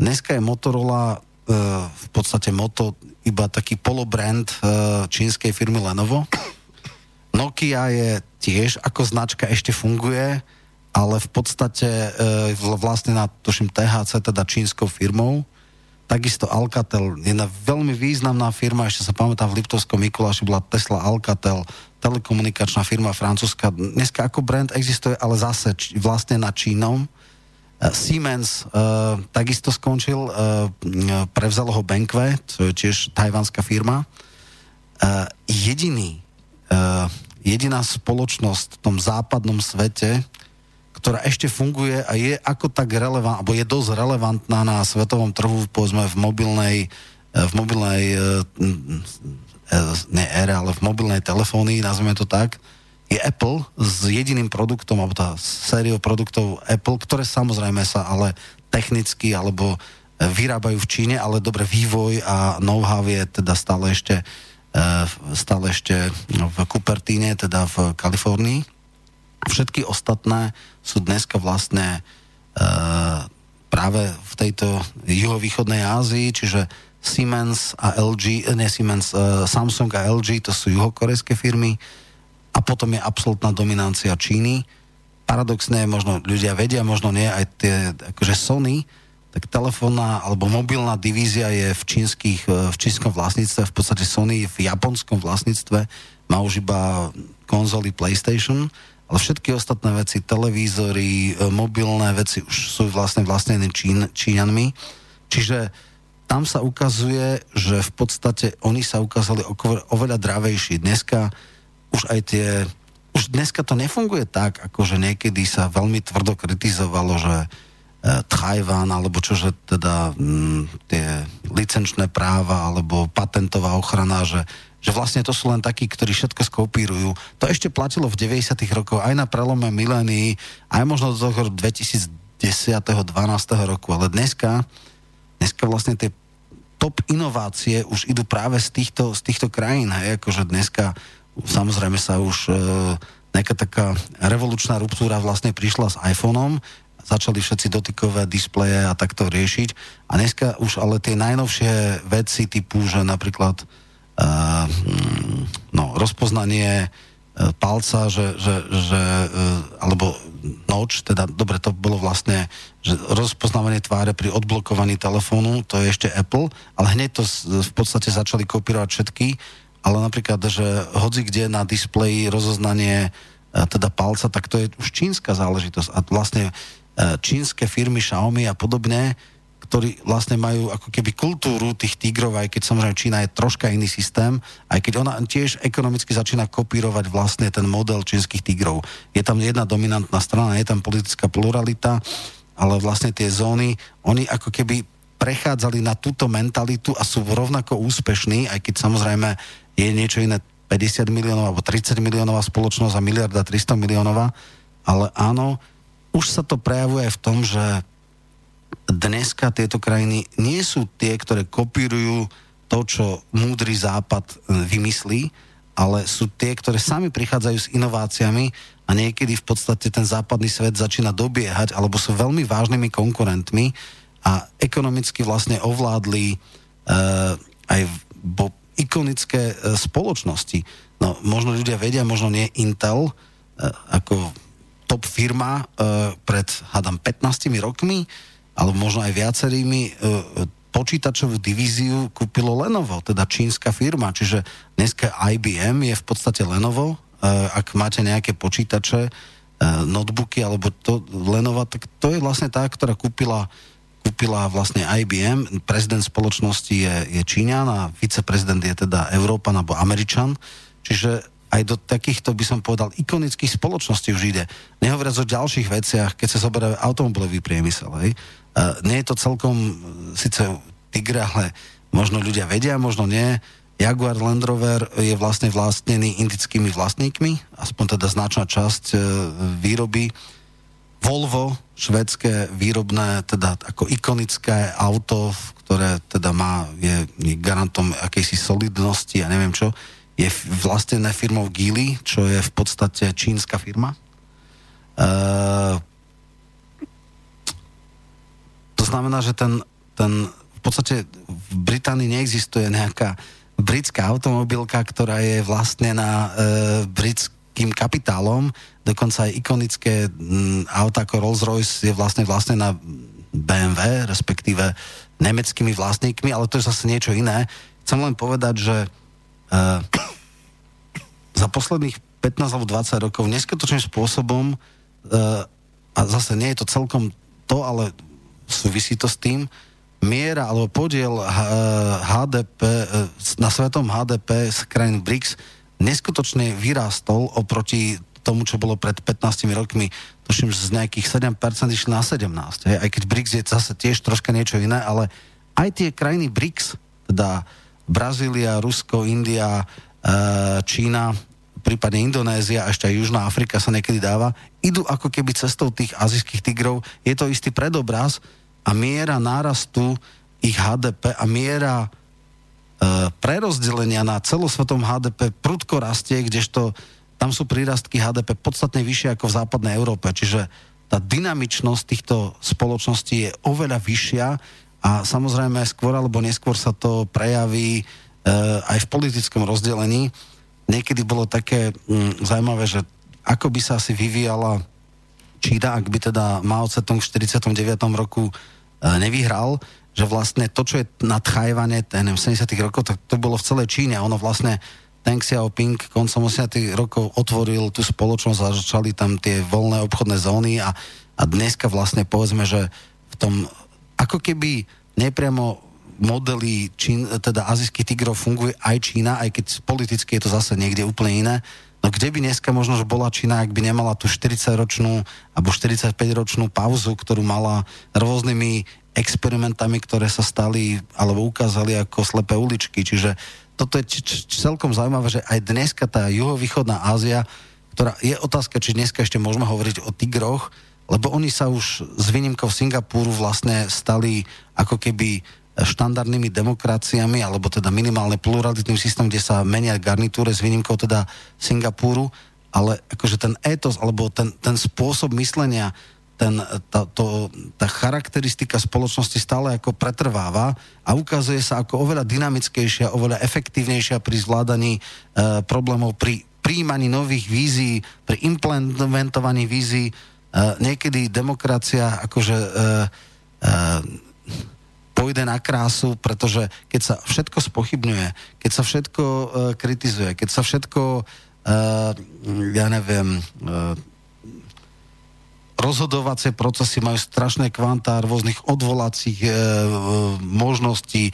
Dneska je Motorola uh, v podstate Moto iba taký polobrand uh, čínskej firmy Lenovo. Nokia je tiež ako značka ešte funguje, ale v podstate uh, vlastne na, tuším, THC, teda čínskou firmou. Takisto Alcatel, jedna veľmi významná firma, ešte sa pamätám, v Liptovskom Mikuláši bola Tesla Alcatel, telekomunikačná firma francúzska. Dneska ako brand existuje, ale zase či, vlastne na Čínom. Eh, Siemens uh, takisto skončil, uh, prevzalo ho Benkwe, to je tiež tajvanská firma. Uh, jediný, uh, jediná spoločnosť v tom západnom svete, ktorá ešte funguje a je ako tak relevantná, alebo je dosť relevantná na svetovom trhu, povedzme v mobilnej, v mobilnej uh, ne ére, ale v mobilnej telefónii, nazveme to tak, je Apple s jediným produktom, alebo tá sériou produktov Apple, ktoré samozrejme sa ale technicky alebo e, vyrábajú v Číne, ale dobre, vývoj a know-how je teda stále ešte, stále ešte v Cupertine, teda v Kalifornii. Všetky ostatné sú dneska vlastne e, práve v tejto juhovýchodnej Ázii, čiže Siemens a LG, ne Siemens, Samsung a LG, to sú juhokorejské firmy, a potom je absolútna dominancia Číny. Paradoxne, možno ľudia vedia, možno nie, aj tie, akože Sony, tak telefónna alebo mobilná divízia je v, čínskych, e, v čínskom vlastníctve, v podstate Sony v japonskom vlastníctve. Má už iba konzoly PlayStation, ale všetky ostatné veci, televízory, e, mobilné veci už sú vlastne vlastnené Čín, Číňanmi. Čiže tam sa ukazuje, že v podstate oni sa ukázali oveľa dravejší. Dneska už aj tie už dneska to nefunguje tak, ako že niekedy sa veľmi tvrdo kritizovalo, že e, Tajván, alebo čože teda m, tie licenčné práva, alebo patentová ochrana, že, že vlastne to sú len takí, ktorí všetko skopírujú. To ešte platilo v 90. rokoch aj na prelome milénií, aj možno do toho 2010. 12. roku, ale dneska, dneska vlastne tie top inovácie už idú práve z týchto, z týchto krajín, hej, akože dneska samozrejme sa už e, nejaká taká revolučná ruptúra vlastne prišla s iPhoneom, začali všetci dotykové displeje a takto riešiť. A dneska už ale tie najnovšie veci typu, že napríklad no, rozpoznanie uh, palca, že, že, že uh, alebo noč, teda dobre, to bolo vlastne že rozpoznávanie tváre pri odblokovaní telefónu, to je ešte Apple, ale hneď to v podstate začali kopírovať všetky ale napríklad, že hoci kde na displeji rozoznanie e, teda palca, tak to je už čínska záležitosť. A vlastne e, čínske firmy Xiaomi a podobne, ktorí vlastne majú ako keby kultúru tých tigrov, aj keď samozrejme Čína je troška iný systém, aj keď ona tiež ekonomicky začína kopírovať vlastne ten model čínskych tigrov. Je tam jedna dominantná strana, je tam politická pluralita, ale vlastne tie zóny, oni ako keby prechádzali na túto mentalitu a sú rovnako úspešní, aj keď samozrejme je niečo iné 50 miliónov alebo 30 miliónová spoločnosť a miliarda 300 miliónová, ale áno, už sa to prejavuje v tom, že dneska tieto krajiny nie sú tie, ktoré kopírujú to, čo múdry západ e, vymyslí, ale sú tie, ktoré sami prichádzajú s inováciami a niekedy v podstate ten západný svet začína dobiehať, alebo sú veľmi vážnymi konkurentmi a ekonomicky vlastne ovládli uh, aj bo ikonické uh, spoločnosti. No, možno ľudia vedia, možno nie Intel, uh, ako top firma uh, pred, hádam, 15 rokmi, alebo možno aj viacerými, e, počítačovú divíziu kúpilo Lenovo, teda čínska firma. Čiže dneska IBM je v podstate Lenovo. E, ak máte nejaké počítače, e, notebooky alebo to Lenovo, tak to je vlastne tá, ktorá kúpila kúpila vlastne IBM, prezident spoločnosti je, je Číňan a viceprezident je teda Európan alebo Američan, čiže aj do takýchto, by som povedal, ikonických spoločností už ide. Nehovoriac o ďalších veciach, keď sa zoberá automobilový priemysel. Hej. Nie je to celkom uh, síce Tigre, ale možno ľudia vedia, možno nie. Jaguar Land Rover je vlastne vlastnený indickými vlastníkmi, aspoň teda značná časť uh, výroby. Volvo, švedské výrobné, teda ako ikonické auto, ktoré teda má, je, garantom akejsi solidnosti a neviem čo, je vlastnené firmou Geely, čo je v podstate čínska firma. Uh, znamená, že ten, ten v podstate v Británii neexistuje nejaká britská automobilka, ktorá je vlastne e, britským kapitálom, dokonca aj ikonické m, auta ako Rolls-Royce je vlastne vlastne na BMW, respektíve nemeckými vlastníkmi, ale to je zase niečo iné. Chcem len povedať, že e, za posledných 15 alebo 20 rokov neskutočným spôsobom e, a zase nie je to celkom to, ale súvisí to s tým, miera alebo podiel HDP, e, na svetom HDP z krajín BRICS neskutočne vyrástol oproti tomu, čo bolo pred 15 rokmi, tuším, z nejakých 7% išli na 17. Hej. Aj keď BRICS je zase tiež troška niečo iné, ale aj tie krajiny BRICS, teda Brazília, Rusko, India, e, Čína, prípadne Indonézia ešte aj Južná Afrika sa niekedy dáva, idú ako keby cestou tých azijských tigrov. Je to istý predobraz a miera nárastu ich HDP a miera e, prerozdelenia na celosvetom HDP prudko rastie, kdežto tam sú prírastky HDP podstatne vyššie ako v západnej Európe. Čiže tá dynamičnosť týchto spoločností je oveľa vyššia a samozrejme skôr alebo neskôr sa to prejaví e, aj v politickom rozdelení niekedy bolo také mm, zaujímavé, že ako by sa asi vyvíjala Čína, ak by teda Mao Tse-tung v 49. roku nevyhral, že vlastne to, čo je na Tchajvane, ten 70. rokov, tak to bolo v celej Číne. Ono vlastne Deng Xiaoping koncom 80. rokov otvoril tú spoločnosť a začali tam tie voľné obchodné zóny a, a dneska vlastne povedzme, že v tom ako keby nepriamo modely Čín, teda azijských tigrov funguje aj Čína, aj keď politicky je to zase niekde úplne iné. No kde by dneska možno, bola Čína, ak by nemala tú 40-ročnú alebo 45-ročnú pauzu, ktorú mala rôznymi experimentami, ktoré sa stali alebo ukázali ako slepé uličky. Čiže toto je č- č- celkom zaujímavé, že aj dneska tá juhovýchodná Ázia, ktorá je otázka, či dneska ešte môžeme hovoriť o tigroch, lebo oni sa už s výnimkou Singapúru vlastne stali ako keby štandardnými demokraciami, alebo teda minimálne pluralitným systémom, kde sa menia garnitúre s výnimkou teda Singapúru, ale akože ten étos, alebo ten, ten spôsob myslenia, ten, tá, to, tá charakteristika spoločnosti stále ako pretrváva a ukazuje sa ako oveľa dynamickejšia, oveľa efektívnejšia pri zvládaní e, problémov, pri príjmaní nových vízií, pri implementovaní vízií. E, niekedy demokracia akože e, e, pôjde na krásu, pretože keď sa všetko spochybňuje, keď sa všetko uh, kritizuje, keď sa všetko, uh, ja neviem, uh, rozhodovacie procesy majú strašné kvantá rôznych odvolacích e, e, možností, e,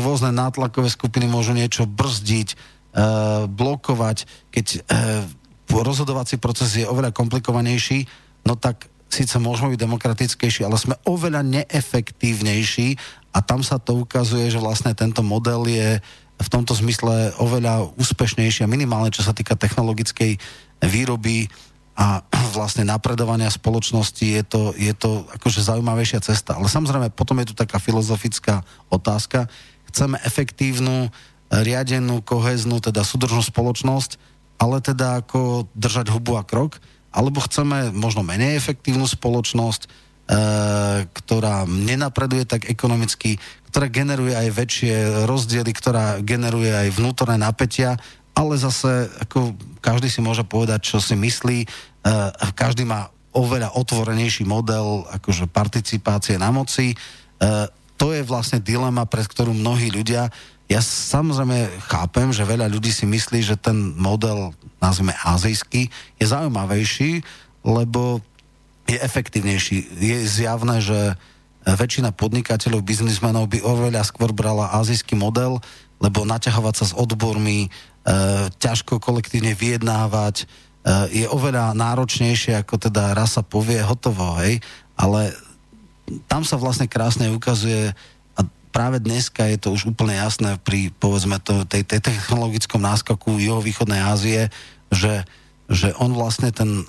rôzne nátlakové skupiny môžu niečo brzdiť, e, blokovať. Keď e, rozhodovací proces je oveľa komplikovanejší, no tak síce môžeme byť demokratickejší, ale sme oveľa neefektívnejší a tam sa to ukazuje, že vlastne tento model je v tomto zmysle oveľa úspešnejší a minimálne čo sa týka technologickej výroby a vlastne napredovania spoločnosti je to, je to akože zaujímavejšia cesta. Ale samozrejme, potom je tu taká filozofická otázka. Chceme efektívnu, riadenú, koheznú, teda súdržnú spoločnosť, ale teda ako držať hubu a krok, alebo chceme možno menej efektívnu spoločnosť, e, ktorá nenapreduje tak ekonomicky, ktorá generuje aj väčšie rozdiely, ktorá generuje aj vnútorné napätia, ale zase ako každý si môže povedať, čo si myslí, Uh, každý má oveľa otvorenejší model akože participácie na moci. Uh, to je vlastne dilema, pred ktorú mnohí ľudia ja samozrejme chápem, že veľa ľudí si myslí, že ten model, nazvime azijský, je zaujímavejší, lebo je efektívnejší. Je zjavné, že väčšina podnikateľov, biznismenov by oveľa skôr brala azijský model, lebo naťahovať sa s odbormi, e, ťažko kolektívne vyjednávať, Eh, je oveľa náročnejšie, ako teda raz sa povie hotovo, hej, ale tam sa vlastne krásne ukazuje práve dneska je to už úplne jasné pri, povedzme, to, tej, tej technologickom náskaku juhovýchodnej Ázie, že, že on vlastne ten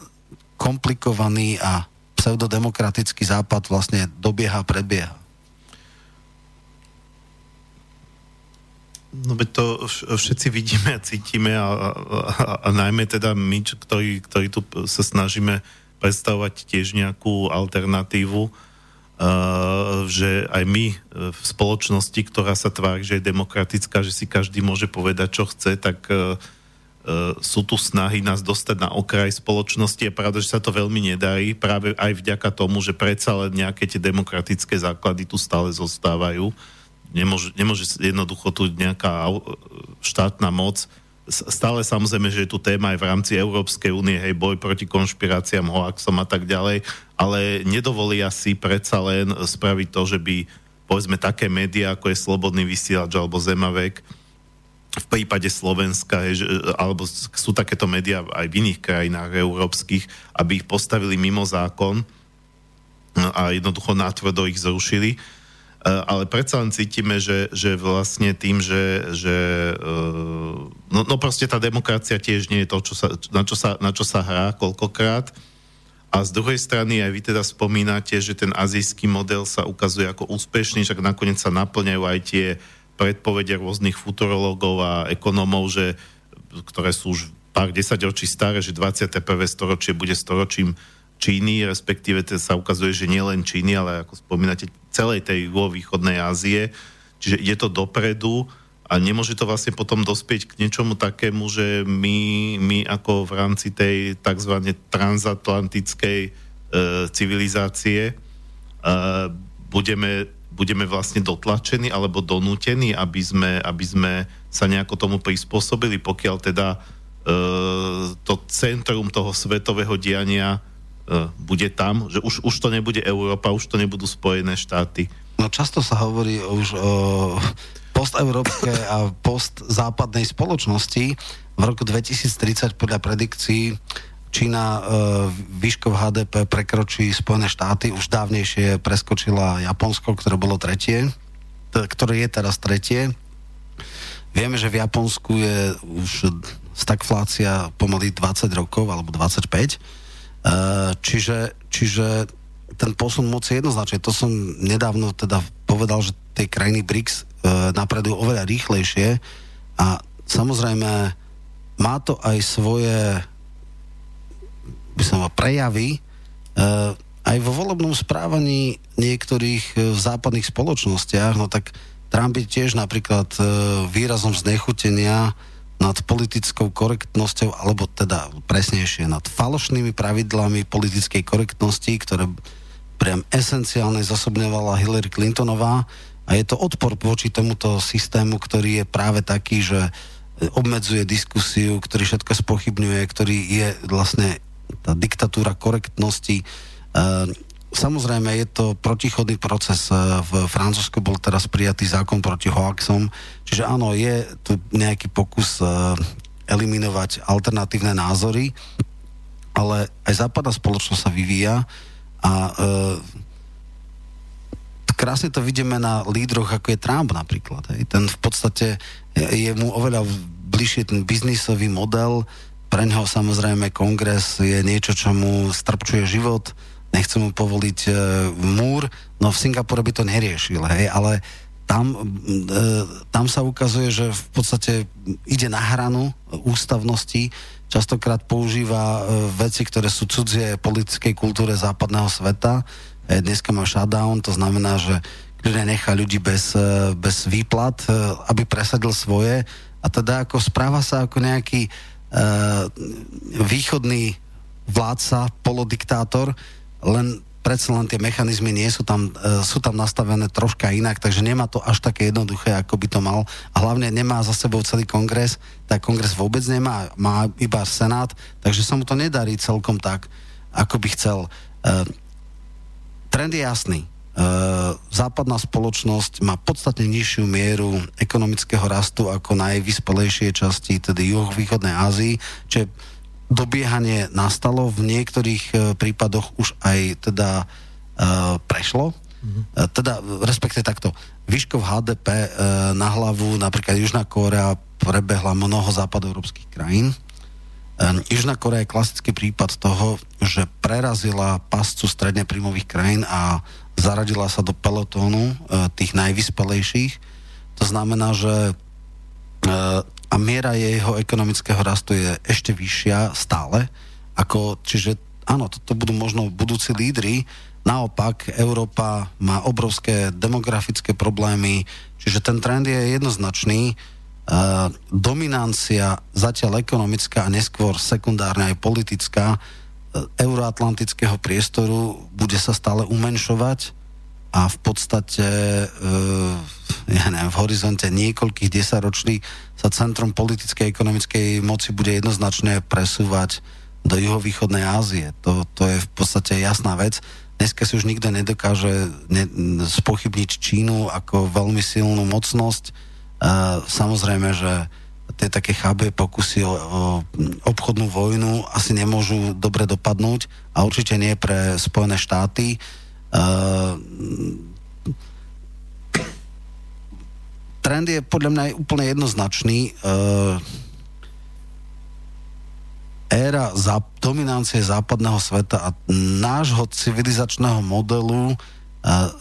komplikovaný a pseudodemokratický západ vlastne dobieha, prebieha. No veď to všetci vidíme a cítime a, a, a, a najmä teda my, ktorí, ktorí tu sa snažíme predstavovať tiež nejakú alternatívu, že aj my uh, v spoločnosti, ktorá sa tvári, že je demokratická, že si každý môže povedať, čo chce, tak uh, sú tu snahy nás dostať na okraj spoločnosti a pravda, že sa to veľmi nedarí, práve aj vďaka tomu, že predsa len nejaké tie demokratické základy tu stále zostávajú. Nemôže, nemôže jednoducho tu nejaká štátna moc stále samozrejme, že je tu téma aj v rámci Európskej únie, hej, boj proti konšpiráciám, hoaxom a tak ďalej, ale nedovolia si predsa len spraviť to, že by povedzme také médiá, ako je Slobodný vysielač alebo Zemavek, v prípade Slovenska, hej, že, alebo sú takéto médiá aj v iných krajinách európskych, aby ich postavili mimo zákon a jednoducho natvrdo ich zrušili ale predsa len cítime, že, že vlastne tým, že, že eh, no, no proste tá demokracia tiež nie je to, čo sa, na, čo sa, na čo sa hrá koľkokrát. A z druhej strany aj vy teda spomínate, že ten azijský model sa ukazuje ako úspešný, však nakoniec sa naplňajú aj tie predpovede rôznych futurologov a ekonomov, že, ktoré sú už pár desaťročí staré, že 21. storočie bude storočím Číny, respektíve teda sa ukazuje, že nielen Číny, ale ako spomínate, celej tej východnej Ázie. Čiže je to dopredu a nemôže to vlastne potom dospieť k niečomu takému, že my, my ako v rámci tej tzv. transatlantickej e, civilizácie e, budeme, budeme vlastne dotlačení alebo donútení, aby sme, aby sme sa nejako tomu prispôsobili, pokiaľ teda e, to centrum toho svetového diania bude tam, že už, už to nebude Európa, už to nebudú Spojené štáty. No často sa hovorí už o posteurópskej a postzápadnej spoločnosti. V roku 2030 podľa predikcií Čína e, výškov HDP prekročí Spojené štáty, už dávnejšie preskočila Japonsko, ktoré bolo tretie, ktoré je teraz tretie. Vieme, že v Japonsku je už stagflácia pomaly 20 rokov alebo 25 Eh, čiže, čiže ten posun moci jednoznačne. To som nedávno teda povedal, že tie krajiny BRICS uh, napredujú oveľa rýchlejšie a samozrejme má to aj svoje by som mal, prejavy uh, aj vo volebnom správaní niektorých v západných spoločnostiach, no tak Trump je tiež napríklad výrazom znechutenia nad politickou korektnosťou, alebo teda presnejšie nad falošnými pravidlami politickej korektnosti, ktoré priam esenciálne zosobňovala Hillary Clintonová. A je to odpor voči tomuto systému, ktorý je práve taký, že obmedzuje diskusiu, ktorý všetko spochybňuje, ktorý je vlastne tá diktatúra korektnosti, Samozrejme, je to protichodný proces. E, V Francúzsku bol teraz prijatý zákon proti hoaxom, čiže áno, je tu nejaký pokus e, eliminovať alternatívne názory, ale aj západná spoločnosť sa vyvíja a e, krásne to vidíme na lídroch, ako je Trump napríklad. Hej. Ten v podstate je, mu oveľa bližšie ten biznisový model, pre ňoho samozrejme kongres je niečo, čo mu strpčuje život, nechce mu povoliť e, múr, no v Singapore by to neriešil, hej, ale tam, e, tam sa ukazuje, že v podstate ide na hranu ústavnosti, častokrát používa e, veci, ktoré sú cudzie politickej kultúre západného sveta. E, dneska má shutdown, to znamená, že ľudia nechá ľudí bez, e, bez výplat, e, aby presadil svoje a teda ako správa sa ako nejaký e, východný vládca, polodiktátor, len predsa len tie mechanizmy nie sú tam, e, sú tam nastavené troška inak, takže nemá to až také jednoduché, ako by to mal. A hlavne nemá za sebou celý kongres, tak kongres vôbec nemá, má iba senát, takže sa mu to nedarí celkom tak, ako by chcel. E, trend je jasný. E, západná spoločnosť má podstatne nižšiu mieru ekonomického rastu ako najvyspelejšie časti, tedy juhovýchodnej Ázii, čo je dobiehanie nastalo, v niektorých e, prípadoch už aj teda e, prešlo. Mm-hmm. Teda, respektive takto, výškov HDP na hlavu, napríklad Južná Kórea prebehla mnoho západoeurópskych krajín. Južná Kórea je klasický prípad toho, že prerazila pascu stredne príjmových krajín a zaradila sa do pelotónu tých najvyspelejších. To znamená, že a miera jeho ekonomického rastu je ešte vyššia stále. Ako, čiže áno, toto budú možno budúci lídry. Naopak, Európa má obrovské demografické problémy, čiže ten trend je jednoznačný. Uh, dominancia zatiaľ ekonomická a neskôr sekundárne aj politická uh, euroatlantického priestoru bude sa stále umenšovať a v podstate uh, ja neviem, v horizonte niekoľkých desaťročí sa centrum politickej a ekonomickej moci bude jednoznačne presúvať do juhovýchodnej Ázie. To, to je v podstate jasná vec. Dneska si už nikto nedokáže ne, spochybniť Čínu ako veľmi silnú mocnosť. Uh, samozrejme, že tie také chábe pokusy o, o obchodnú vojnu asi nemôžu dobre dopadnúť a určite nie pre Spojené štáty. Trend je podľa mňa úplne jednoznačný. Uh, éra za, dominancie západného sveta a nášho civilizačného modelu uh,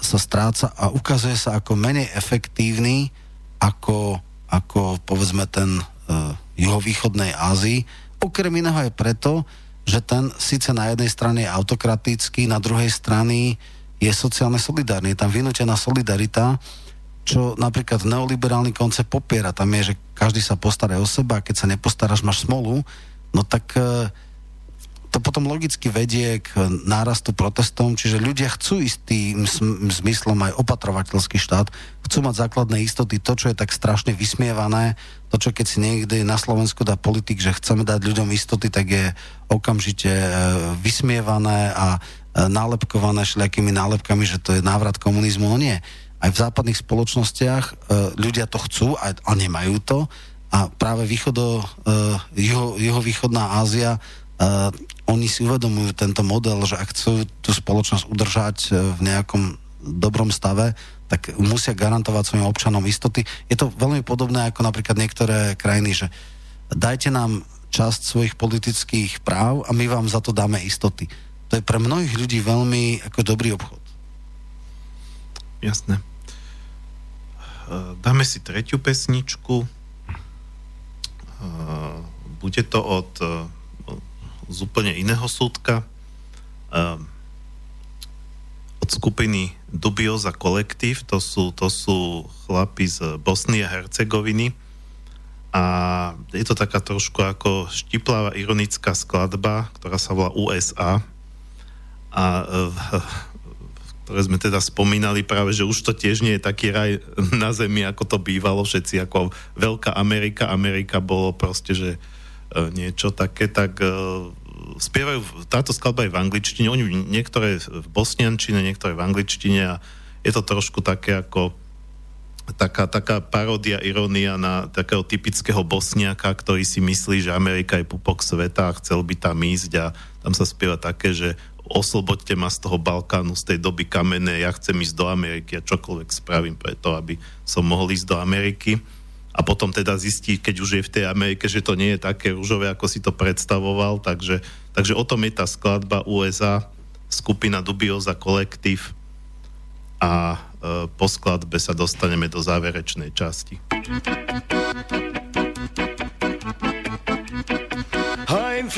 sa stráca a ukazuje sa ako menej efektívny ako, ako povedzme ten uh, juhovýchodnej Ázii. Okrem iného aj preto, že ten síce na jednej strane je autokratický, na druhej strane je sociálne solidárny. Je tam vynútená solidarita, čo napríklad neoliberálny koncept popiera. Tam je, že každý sa postará o seba keď sa nepostaráš, máš smolu. No tak e, to potom logicky vedie k nárastu protestom, čiže ľudia chcú istým zmyslom aj opatrovateľský štát, chcú mať základné istoty, to, čo je tak strašne vysmievané, to, čo keď si niekde na Slovensku dá politik, že chceme dať ľuďom istoty, tak je okamžite e, vysmievané a nálepkované všelijakými nálepkami, že to je návrat komunizmu. No nie aj v západných spoločnostiach e, ľudia to chcú a, a nemajú to a práve východo, e, juho, juhovýchodná Ázia e, oni si uvedomujú tento model, že ak chcú tú spoločnosť udržať e, v nejakom dobrom stave, tak musia garantovať svojim občanom istoty. Je to veľmi podobné ako napríklad niektoré krajiny, že dajte nám časť svojich politických práv a my vám za to dáme istoty. To je pre mnohých ľudí veľmi ako dobrý obchod. Jasné. Dáme si tretiu pesničku. Bude to od z úplne iného súdka. Od skupiny Dubioza Kolektív. To sú, to sú chlapi z Bosny a Hercegoviny. A je to taká trošku ako štiplavá ironická skladba, ktorá sa volá USA. A ktoré sme teda spomínali práve, že už to tiež nie je taký raj na zemi, ako to bývalo všetci, ako Veľká Amerika. Amerika bolo proste, že e, niečo také, tak e, spievajú, táto skladba je v angličtine, oni niektoré v bosniančine, niektoré v angličtine a je to trošku také ako taká, taká paródia, irónia na takého typického bosniaka, ktorý si myslí, že Amerika je pupok sveta a chcel by tam ísť a tam sa spieva také, že osloboďte ma z toho Balkánu, z tej doby kamenné, ja chcem ísť do Ameriky a čokoľvek spravím preto, aby som mohol ísť do Ameriky. A potom teda zistí, keď už je v tej Amerike, že to nie je také rúžové, ako si to predstavoval. Takže, takže o tom je tá skladba USA, skupina Dubioza Kolektív a e, po skladbe sa dostaneme do záverečnej časti.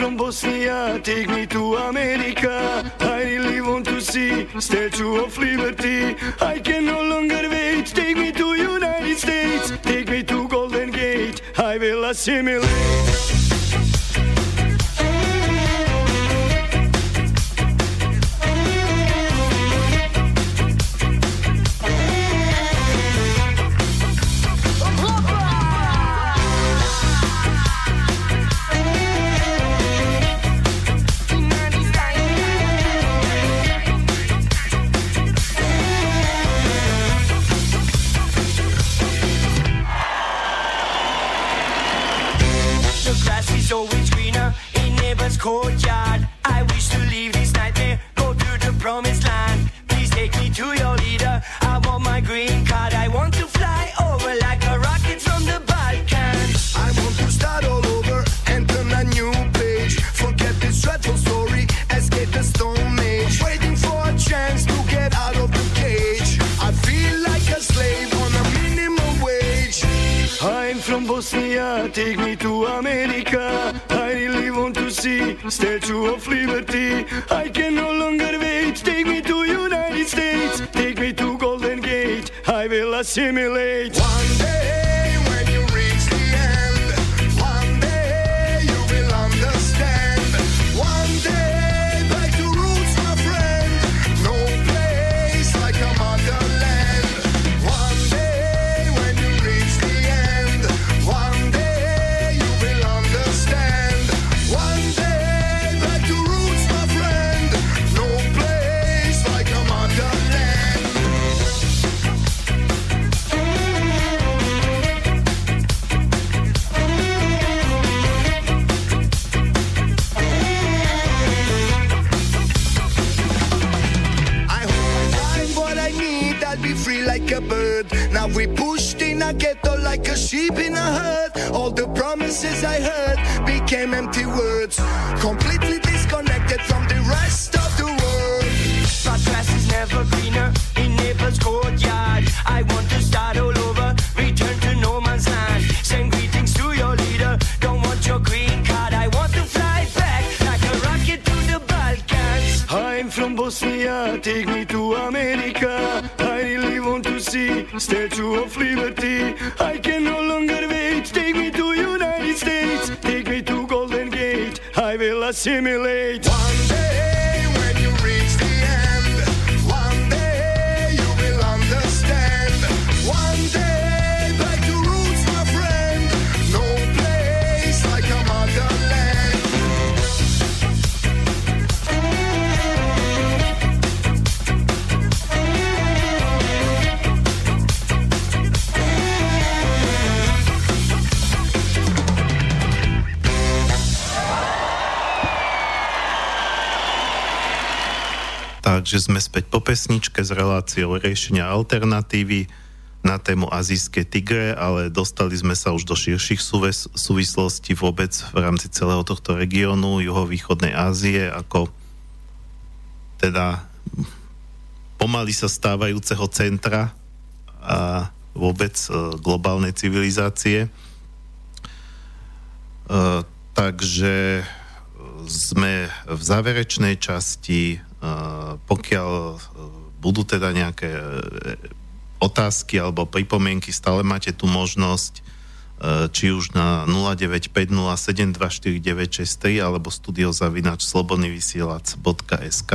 From Bosnia, take me to America. I really want to see Statue of Liberty. I can no longer wait. Take me to United States. Take me to Golden Gate. I will assimilate. Courtyard. I wish to leave this nightmare, go to the promised land. Please take me to your leader. I want my green card. I want to fly over like a rocket from the Balkans. I want to start all over and turn a new page. Forget this dreadful story, escape the stone age. Waiting for a chance to get out of the cage. I feel like a slave on a minimum wage. I'm from Bosnia, take me to America. I really want to see Statue of Liberty. I can no longer wait. Take me to United States. Take me to Golden Gate. I will assimilate. One day späť po pesničke s reláciou riešenia alternatívy na tému azijské tigre, ale dostali sme sa už do širších súves- súvislostí vôbec v rámci celého tohto regiónu juhovýchodnej Ázie, ako teda pomaly sa stávajúceho centra a vôbec e, globálnej civilizácie. E, takže sme v záverečnej časti, pokiaľ e, budú teda nejaké e, otázky alebo pripomienky, stále máte tu možnosť či už na 0950724963 alebo studiozavinač slobodnyvysielac.sk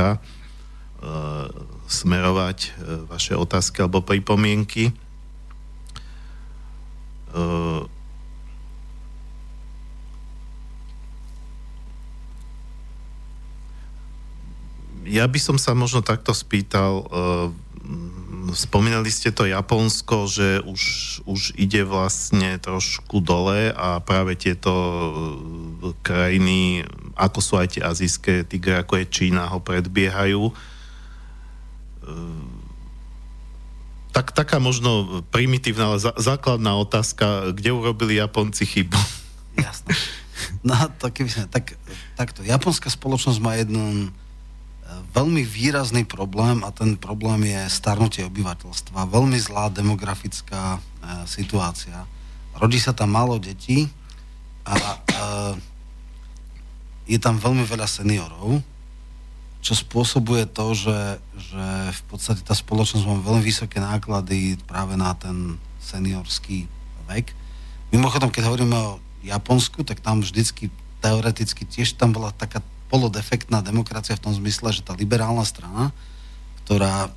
smerovať vaše otázky alebo pripomienky. Ja by som sa možno takto spýtal, uh, mm, spomínali ste to Japonsko, že už, už ide vlastne trošku dole a práve tieto uh, krajiny, ako sú aj tie azijské tigre, ako je Čína, ho predbiehajú. Uh, tak, taká možno primitívna, ale zá- základná otázka, kde urobili Japonci chybu? Jasné. No, tak, tak, takto. Japonská spoločnosť má jeden e, veľmi výrazný problém a ten problém je starnutie obyvateľstva. Veľmi zlá demografická e, situácia. Rodí sa tam málo detí a e, je tam veľmi veľa seniorov, čo spôsobuje to, že, že v podstate tá spoločnosť má veľmi vysoké náklady práve na ten seniorský vek. Mimochodom, keď hovoríme o Japonsku, tak tam vždycky teoreticky tiež tam bola taká polodefektná demokracia v tom zmysle, že tá liberálna strana, ktorá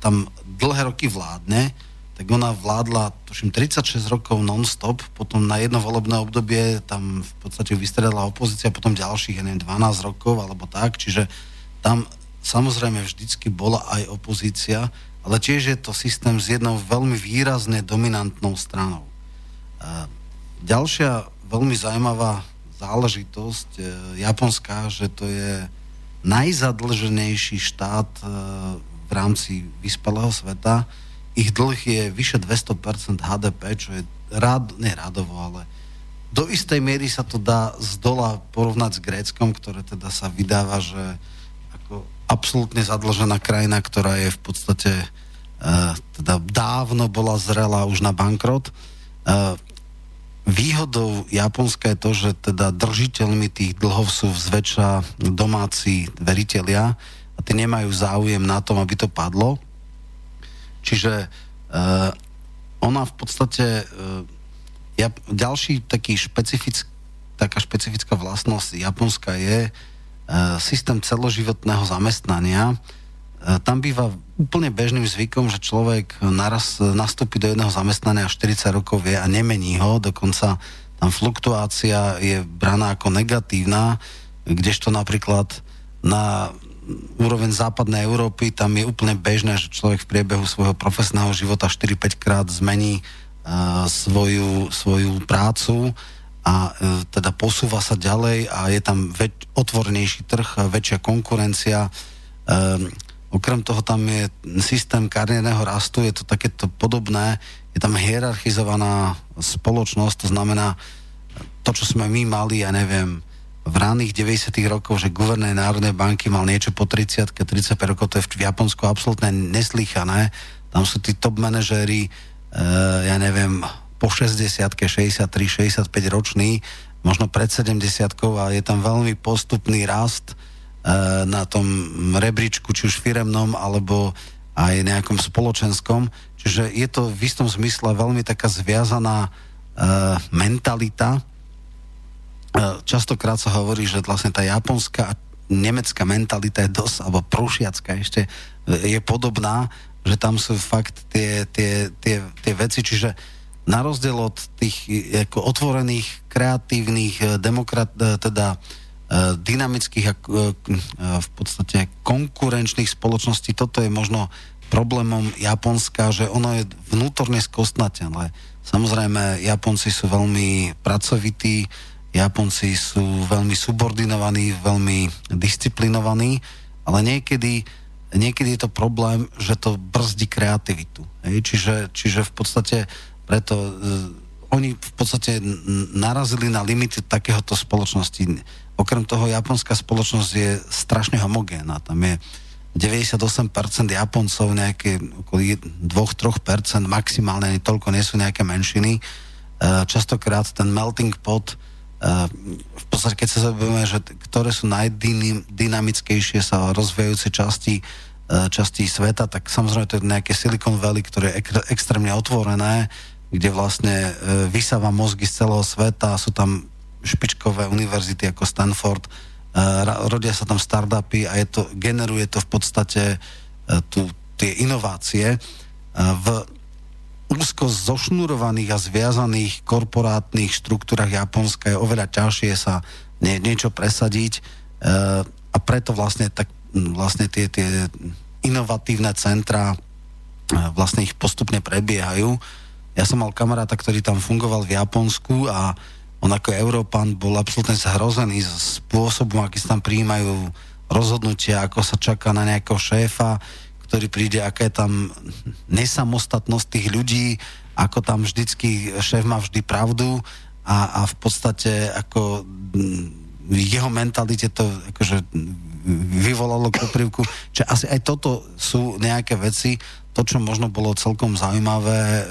tam dlhé roky vládne, tak ona vládla, tuším, 36 rokov non-stop, potom na jedno volebné obdobie tam v podstate vystredala opozícia, potom ďalších, ja neviem, 12 rokov alebo tak, čiže tam samozrejme vždycky bola aj opozícia, ale tiež je to systém s jednou veľmi výrazne dominantnou stranou. Ďalšia veľmi zaujímavá záležitosť e, Japonska, že to je najzadlženejší štát e, v rámci vyspelého sveta. Ich dlh je vyše 200% HDP, čo je rád, nie rádovo, ale do istej miery sa to dá z dola porovnať s Gréckom, ktoré teda sa vydáva, že ako absolútne zadlžená krajina, ktorá je v podstate uh, teda dávno bola zrela už na bankrot. Výhodou Japonska je to, že teda držiteľmi tých dlhov sú zväčša domáci veriteľia a tí nemajú záujem na tom, aby to padlo. Čiže uh, ona v podstate uh, ja, ďalší taký špecifick, taká špecifická vlastnosť Japonska je uh, systém celoživotného zamestnania. Uh, tam býva úplne bežným zvykom, že človek naraz nastúpi do jedného zamestnania a 40 rokov vie a nemení ho, dokonca tam fluktuácia je braná ako negatívna, kdežto napríklad na úroveň západnej Európy, tam je úplne bežné, že človek v priebehu svojho profesného života 4-5 krát zmení uh, svoju, svoju prácu a uh, teda posúva sa ďalej a je tam väč- otvornejší trh, väčšia konkurencia. Uh, okrem toho tam je systém kariérneho rastu, je to takéto podobné, je tam hierarchizovaná spoločnosť, to znamená to, čo sme my mali, ja neviem, v ranných 90. rokoch, že guvernér Národnej banky mal niečo po 30 35 rokov, to je v Japonsku absolútne neslychané. Tam sú tí top manažéri, e, ja neviem, po 60 63, 65 roční, možno pred 70 a je tam veľmi postupný rast na tom rebríčku, či už firemnom, alebo aj nejakom spoločenskom. Čiže je to v istom zmysle veľmi taká zviazaná e, mentalita, E, častokrát sa hovorí, že vlastne tá japonská a nemecká mentalita je dosť, alebo prúšiacká ešte, e, je podobná, že tam sú fakt tie, tie, tie, tie veci, čiže na rozdiel od tých e, ako otvorených, kreatívnych, demokrat, teda dynamických a v podstate konkurenčných spoločností, toto je možno problémom Japonska, že ono je vnútorne skostnateľné. Samozrejme, Japonci sú veľmi pracovití, Japonci sú veľmi subordinovaní, veľmi disciplinovaní, ale niekedy, niekedy je to problém, že to brzdí kreativitu. Čiže, čiže v podstate preto oni v podstate narazili na limity takéhoto spoločnosti. Okrem toho japonská spoločnosť je strašne homogénna. Tam je 98% Japoncov, nejaké okolo 2-3%, maximálne ani toľko nie sú nejaké menšiny. Uh, častokrát ten melting pot v podstate, keď sa zaujímame, že ktoré sú najdynamickejšie sa rozvíjajúce časti, e, časti sveta, tak samozrejme to je nejaké Silicon Valley, ktoré je ek- extrémne otvorené, kde vlastne e, vysáva mozgy z celého sveta, sú tam špičkové univerzity ako Stanford, e, rodia sa tam startupy a je to, generuje to v podstate tu, tie inovácie. V úzko zošnurovaných a zviazaných korporátnych štruktúrach Japonska je oveľa ťažšie sa nie, niečo presadiť a preto vlastne tak vlastne tie, tie inovatívne centra vlastne ich postupne prebiehajú. Ja som mal kamaráta, ktorý tam fungoval v Japonsku a on ako Európan bol absolútne zhrozený spôsobom, aký sa tam prijímajú rozhodnutia, ako sa čaká na nejakého šéfa, ktorý príde, aká je tam nesamostatnosť tých ľudí, ako tam vždycky šéf má vždy pravdu a, a v podstate ako mm, jeho mentalite to akože vyvolalo koprivku, že asi aj toto sú nejaké veci, to, čo možno bolo celkom zaujímavé e,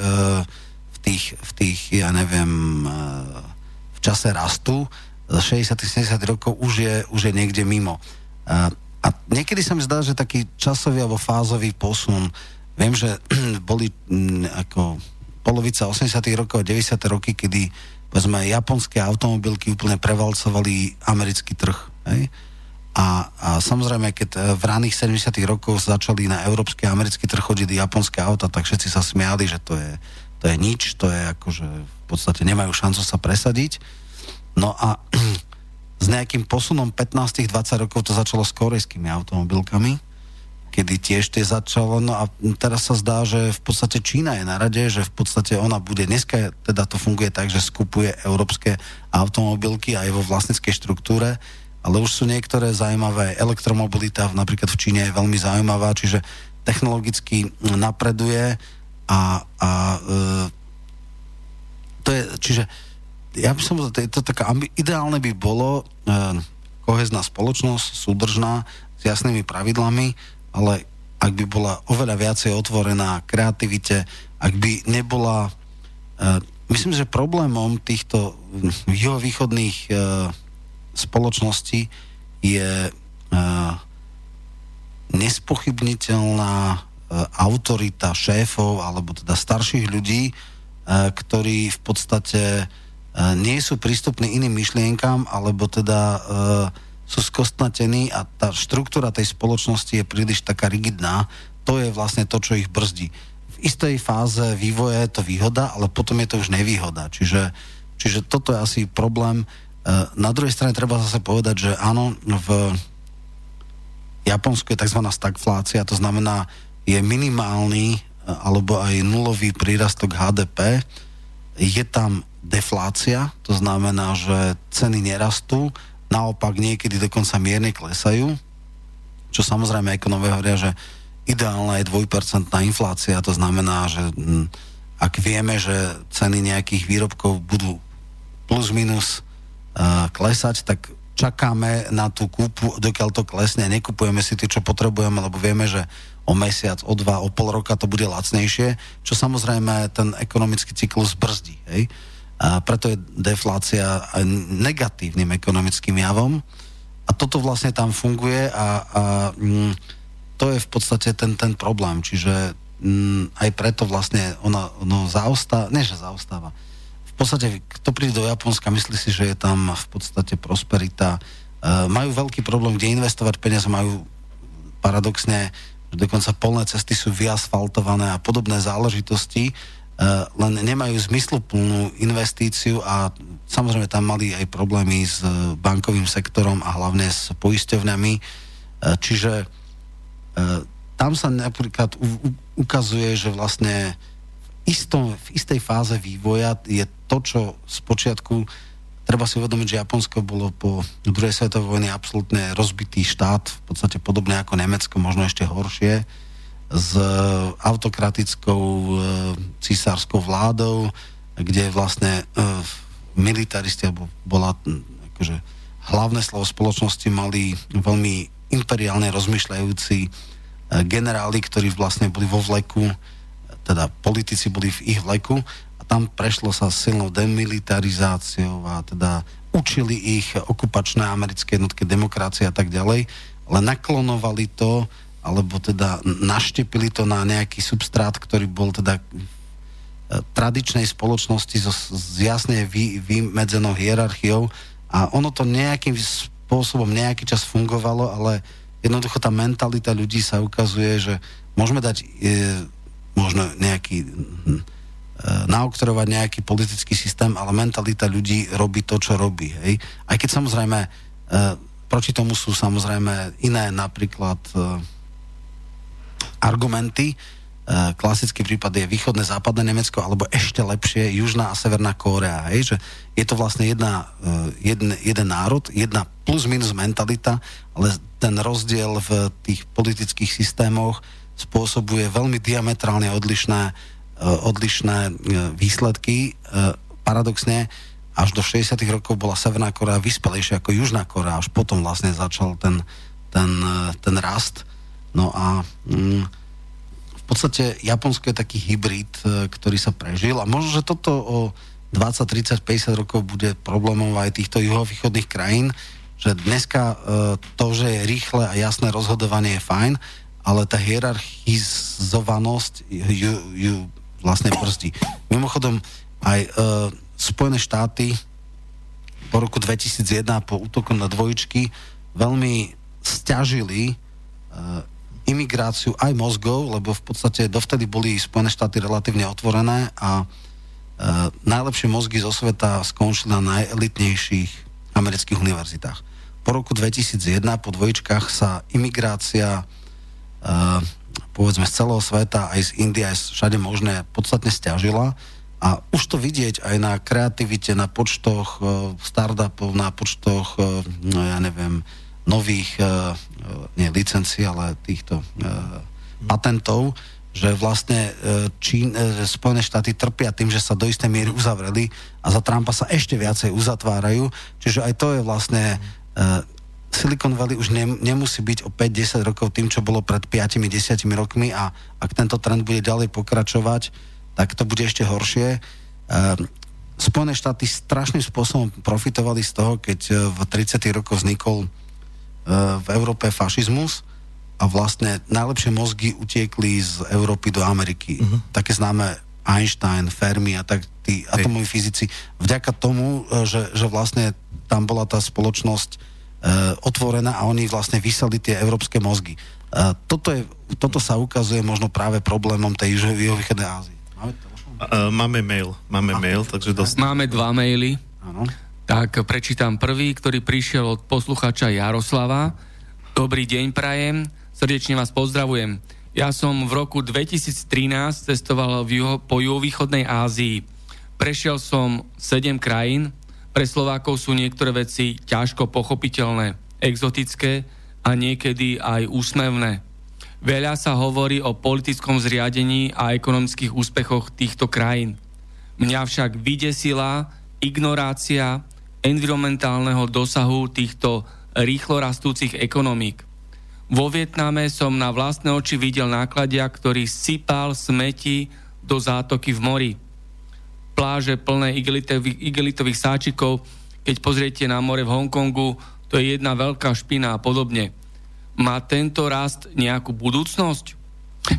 v tých, v tých, ja neviem, e, v čase rastu, z 60 70 rokov už je, už je niekde mimo. A, a niekedy sa mi zdá, že taký časový alebo fázový posun, viem, že boli mm, ako polovica 80 rokov, 90 roky, kedy povedzme, japonské automobilky úplne prevalcovali americký trh. Hej? A, a samozrejme, keď eh, v raných 70 rokoch začali na európsky a americký trh chodiť japonské auta, tak všetci sa smiali, že to je, to je nič, to je akože v podstate nemajú šancu sa presadiť. No a s nejakým posunom 15-20 rokov to začalo s korejskými automobilkami, kedy tiež tie začalo, no a teraz sa zdá, že v podstate Čína je na rade, že v podstate ona bude, dneska teda to funguje tak, že skupuje európske automobilky aj vo vlastníckej štruktúre, ale už sú niektoré zaujímavé, elektromobilita napríklad v Číne je veľmi zaujímavá, čiže technologicky napreduje a, a e, to je, čiže ja by som, to je to taká, ideálne by bolo e, kohezná spoločnosť, súdržná, s jasnými pravidlami, ale ak by bola oveľa viacej otvorená kreativite, ak by nebola... E, myslím, že problémom týchto juhovýchodných e, spoločností je e, nespochybniteľná autorita šéfov alebo teda starších ľudí, e, ktorí v podstate e, nie sú prístupní iným myšlienkám alebo teda e, sú skostnatení a tá štruktúra tej spoločnosti je príliš taká rigidná. To je vlastne to, čo ich brzdí. V istej fáze vývoja je to výhoda, ale potom je to už nevýhoda. Čiže, čiže toto je asi problém. E, Na druhej strane treba zase povedať, že áno, v Japonsku je tzv. stagflácia, to znamená, je minimálny e, alebo aj nulový prírastok HDP, je tam deflácia, to znamená, že ceny nerastú, naopak niekedy dokonca mierne klesajú, čo samozrejme ekonómie hovoria, že ideálna je dvojpercentná inflácia, to znamená, že ak vieme, že ceny nejakých výrobkov budú plus minus uh, klesať, tak čakáme na tú kúpu, dokiaľ to klesne, nekupujeme si tie, čo potrebujeme, lebo vieme, že o mesiac, o dva, o pol roka to bude lacnejšie, čo samozrejme ten ekonomický cyklus brzdí. Hej? A preto je deflácia negatívnym ekonomickým javom a toto vlastne tam funguje a, a mm, to je v podstate ten, ten problém, čiže mm, aj preto vlastne ona no, zaostáva, nie že zaostáva, v podstate, kto príde do Japonska, myslí si, že je tam v podstate prosperita. E, majú veľký problém, kde investovať peniaze, majú paradoxne, dokonca polné cesty sú vyasfaltované a podobné záležitosti, e, len nemajú zmysluplnú investíciu a samozrejme tam mali aj problémy s e, bankovým sektorom a hlavne s poisťovňami. E, čiže tam sa napríklad ukazuje, že vlastne v, istom, v istej fáze vývoja je to, čo z počiatku treba si uvedomiť, že Japonsko bolo po druhej svetovej vojne absolútne rozbitý štát, v podstate podobne ako Nemecko, možno ešte horšie, s e, autokratickou e, cisárskou vládou, kde vlastne e, militaristi, alebo bola akože hlavné slovo spoločnosti mali veľmi imperiálne rozmýšľajúci e, generáli, ktorí vlastne boli vo vleku, teda politici boli v ich vleku tam prešlo sa silnou demilitarizáciou a teda učili ich okupačné americké jednotky demokracie a tak ďalej, ale naklonovali to alebo teda naštepili to na nejaký substrát, ktorý bol teda e, tradičnej spoločnosti so, s jasne vy, vymedzenou hierarchiou. A ono to nejakým spôsobom nejaký čas fungovalo, ale jednoducho tá mentalita ľudí sa ukazuje, že môžeme dať e, možno nejaký hm, naoktorovať nejaký politický systém, ale mentalita ľudí robí to, čo robí. Hej? Aj keď samozrejme e, proti tomu sú samozrejme iné napríklad e, argumenty. E, klasický prípad je východné západné Nemecko, alebo ešte lepšie Južná a Severná Kórea. Hej? Že je to vlastne jedna, jeden, jeden národ, jedna plus minus mentalita, ale ten rozdiel v tých politických systémoch spôsobuje veľmi diametrálne odlišné, odlišné e, výsledky. E, Paradoxne, až do 60. rokov bola Severná Korea vyspelejšia ako Južná Korea, až potom vlastne začal ten, ten, e, ten rast. No a mm, v podstate Japonsko je taký hybrid, e, ktorý sa prežil a možno, že toto o 20, 30, 50 rokov bude problémom aj týchto juhovýchodných krajín, že dneska e, to, že je rýchle a jasné rozhodovanie je fajn, ale tá hierarchizovanosť ju, ju vlastne brzdí. Mimochodom, aj e, Spojené štáty po roku 2001 po útoku na dvojičky veľmi stiažili e, imigráciu aj mozgov, lebo v podstate dovtedy boli Spojené štáty relatívne otvorené a e, najlepšie mozgy zo sveta skončili na najelitnejších amerických univerzitách. Po roku 2001 po dvojičkách sa imigrácia e, povedzme z celého sveta, aj z Indie, aj všade možné, podstatne stiažila a už to vidieť aj na kreativite, na počtoch e, startupov, na počtoch, e, no ja neviem, nových, e, nie licencií, ale týchto patentov, že vlastne Čín, Spojené štáty trpia tým, že sa do istej miery uzavreli a za Trumpa sa ešte viacej uzatvárajú. Čiže aj to je vlastne... Silicon Valley už ne, nemusí byť o 5-10 rokov tým, čo bolo pred 5-10 rokmi a ak tento trend bude ďalej pokračovať, tak to bude ešte horšie. Ehm, Spojené štáty strašným spôsobom profitovali z toho, keď e, v 30. rokoch vznikol e, v Európe fašizmus a vlastne najlepšie mozgy utiekli z Európy do Ameriky. Uh-huh. Také známe Einstein, Fermi a tak tí atomoví fyzici. Vďaka tomu, e, že, že vlastne tam bola tá spoločnosť otvorená a oni vlastne vysali tie európske mozgy. E, toto, je, toto sa ukazuje možno práve problémom tej juhovýchodnej Ázie. Máme? Uh, máme mail, máme mail, takže dosť... Máme dva maily. Áno. Tak prečítam prvý, ktorý prišiel od posluchača Jaroslava. Dobrý deň, prajem. Srdečne vás pozdravujem. Ja som v roku 2013 cestoval v juho, po juhovýchodnej Ázii. Prešiel som 7 krajín. Pre Slovákov sú niektoré veci ťažko pochopiteľné, exotické a niekedy aj úsmevné. Veľa sa hovorí o politickom zriadení a ekonomických úspechoch týchto krajín. Mňa však vydesila ignorácia environmentálneho dosahu týchto rýchlo rastúcich ekonomík. Vo Vietname som na vlastné oči videl nákladia, ktorý sypal smeti do zátoky v mori. Pláže plné igelitových, igelitových sáčikov, keď pozriete na more v Hongkongu, to je jedna veľká špina a podobne. Má tento rast nejakú budúcnosť?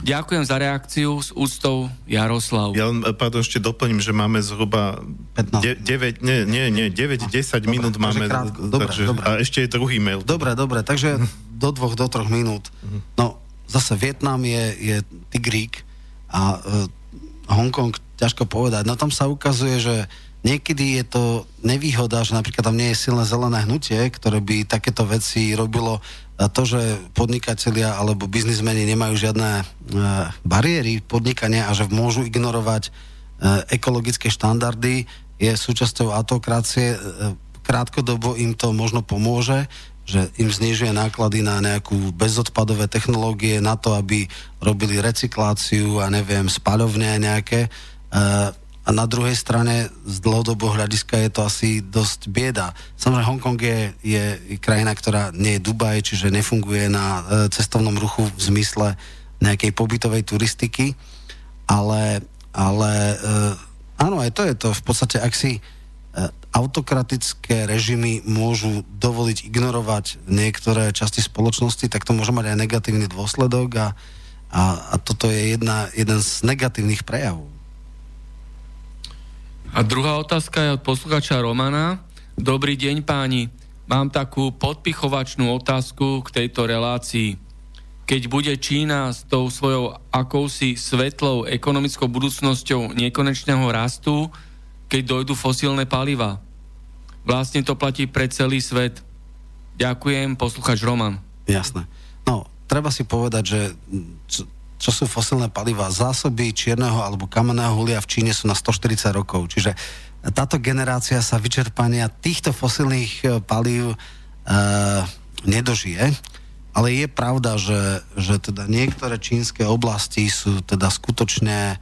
Ďakujem za reakciu s úctou Jaroslav. Ja len, e, pardon, ešte doplním, že máme zhruba 15. 9, nie, nie, nie, 9-10 minút takže máme. krátko. Dobre, takže, dobre. A ešte je druhý mail. Dobre, dobre, takže do dvoch, do troch minút. No, zase Vietnam je, je tigrík a uh, Hongkong ťažko povedať. No tam sa ukazuje, že niekedy je to nevýhoda, že napríklad tam nie je silné zelené hnutie, ktoré by takéto veci robilo a to, že podnikatelia alebo biznismeni nemajú žiadne e, bariéry podnikania a že môžu ignorovať e, ekologické štandardy, je súčasťou autokracie. E, krátkodobo im to možno pomôže, že im znižuje náklady na nejakú bezodpadové technológie, na to, aby robili recykláciu a neviem, spaľovne nejaké. E, a na druhej strane z dlhodobého hľadiska je to asi dosť bieda. Samozrejme, Hongkong je, je krajina, ktorá nie je Dubaj, čiže nefunguje na e, cestovnom ruchu v zmysle nejakej pobytovej turistiky, ale, ale e, áno, aj to je to. V podstate, ak si autokratické režimy môžu dovoliť ignorovať niektoré časti spoločnosti, tak to môže mať aj negatívny dôsledok a, a, a toto je jedna, jeden z negatívnych prejavov. A druhá otázka je od posluchača Romana. Dobrý deň páni. Mám takú podpichovačnú otázku k tejto relácii. Keď bude Čína s tou svojou akousi svetlou ekonomickou budúcnosťou nekonečného rastu, keď dojdú fosílne paliva. Vlastne to platí pre celý svet. Ďakujem, posluchač Roman. Jasné. No, treba si povedať, že čo, sú fosilné paliva? Zásoby čierneho alebo kamenného hulia v Číne sú na 140 rokov. Čiže táto generácia sa vyčerpania týchto fosilných e, palív e, nedožije. Ale je pravda, že, že teda niektoré čínske oblasti sú teda skutočne e,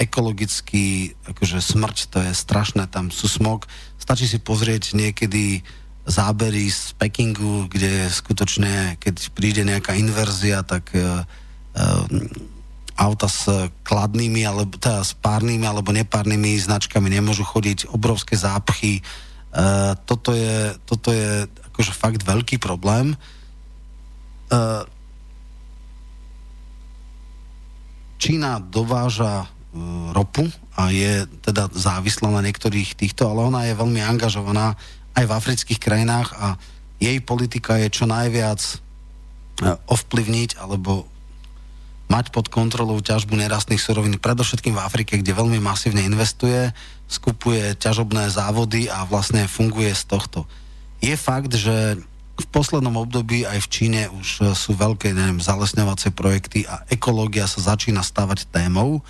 ekologicky, akože smrť, to je strašné, tam sú smog. Stačí si pozrieť niekedy zábery z Pekingu, kde skutočne, keď príde nejaká inverzia, tak e, auta s kladnými, alebo teda s párnymi alebo nepárnymi značkami nemôžu chodiť, obrovské zápchy. E, toto, je, toto je akože fakt veľký problém. E, Čína dováža e, ropu a je teda závislá na niektorých týchto, ale ona je veľmi angažovaná aj v afrických krajinách a jej politika je čo najviac ovplyvniť alebo mať pod kontrolou ťažbu nerastných surovín, predovšetkým v Afrike, kde veľmi masívne investuje, skupuje ťažobné závody a vlastne funguje z tohto. Je fakt, že v poslednom období aj v Číne už sú veľké, neviem, zalesňovacie projekty a ekológia sa začína stavať témou,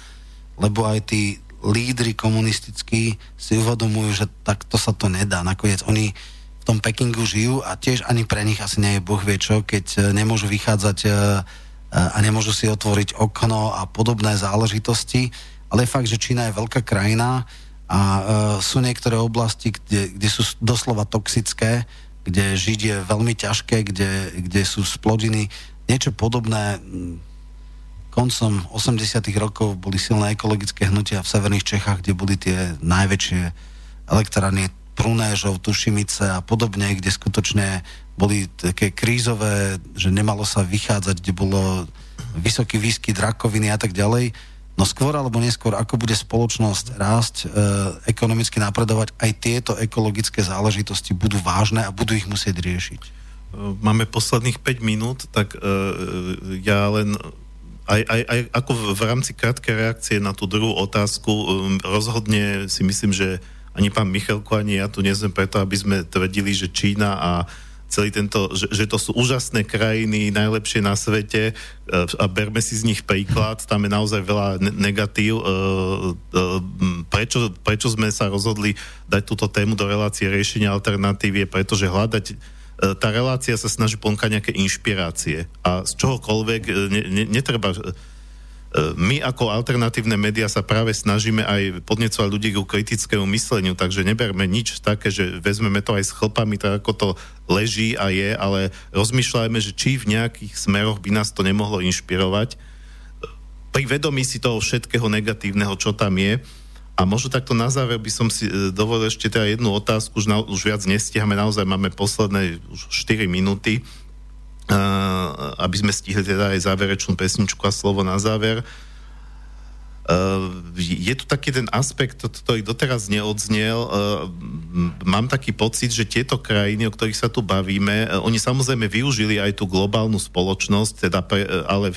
lebo aj tí lídry komunistickí si uvedomujú, že takto sa to nedá. Nakoniec oni v tom Pekingu žijú a tiež ani pre nich asi nie je boh vie čo, keď e, nemôžu vychádzať e, a nemôžu si otvoriť okno a podobné záležitosti. Ale je fakt, že Čína je veľká krajina a uh, sú niektoré oblasti, kde, kde sú doslova toxické, kde žiť je veľmi ťažké, kde, kde sú splodiny. Niečo podobné mm, koncom 80 rokov boli silné ekologické hnutia v severných Čechách, kde boli tie najväčšie elektrárne Prunéžov, Tušimice a podobne, kde skutočne boli také krízové, že nemalo sa vychádzať, kde bolo vysoký výskyt rakoviny a tak ďalej. No skôr alebo neskôr, ako bude spoločnosť rásť, e, ekonomicky napredovať, aj tieto ekologické záležitosti budú vážne a budú ich musieť riešiť. Máme posledných 5 minút, tak e, ja len aj, aj, aj ako v, v rámci krátkej reakcie na tú druhú otázku um, rozhodne si myslím, že ani pán Michalko, ani ja tu nie sme preto, aby sme tvrdili, že Čína a celý tento, že, že to sú úžasné krajiny, najlepšie na svete e, a berme si z nich príklad, tam je naozaj veľa ne- negatív. E, e, Prečo, prečo sme sa rozhodli dať túto tému do relácie riešenia alternatív je preto, že hľadať tá relácia sa snaží ponúkať nejaké inšpirácie a z čohokoľvek ne, ne, netreba my ako alternatívne médiá sa práve snažíme aj podnecovať ľudí k kritickému mysleniu, takže neberme nič také, že vezmeme to aj s chlpami, tak ako to leží a je, ale rozmýšľajme, že či v nejakých smeroch by nás to nemohlo inšpirovať pri vedomí si toho všetkého negatívneho, čo tam je. A možno takto na záver by som si e, dovolil ešte teda jednu otázku, už, na, už viac nestiahame, naozaj máme posledné už 4 minúty. Uh, aby sme stihli teda aj záverečnú pesničku a slovo na záver. Uh, je tu taký ten aspekt, ktorý doteraz neodznel. Uh, mám taký pocit, že tieto krajiny, o ktorých sa tu bavíme, oni samozrejme využili aj tú globálnu spoločnosť, teda pre, ale,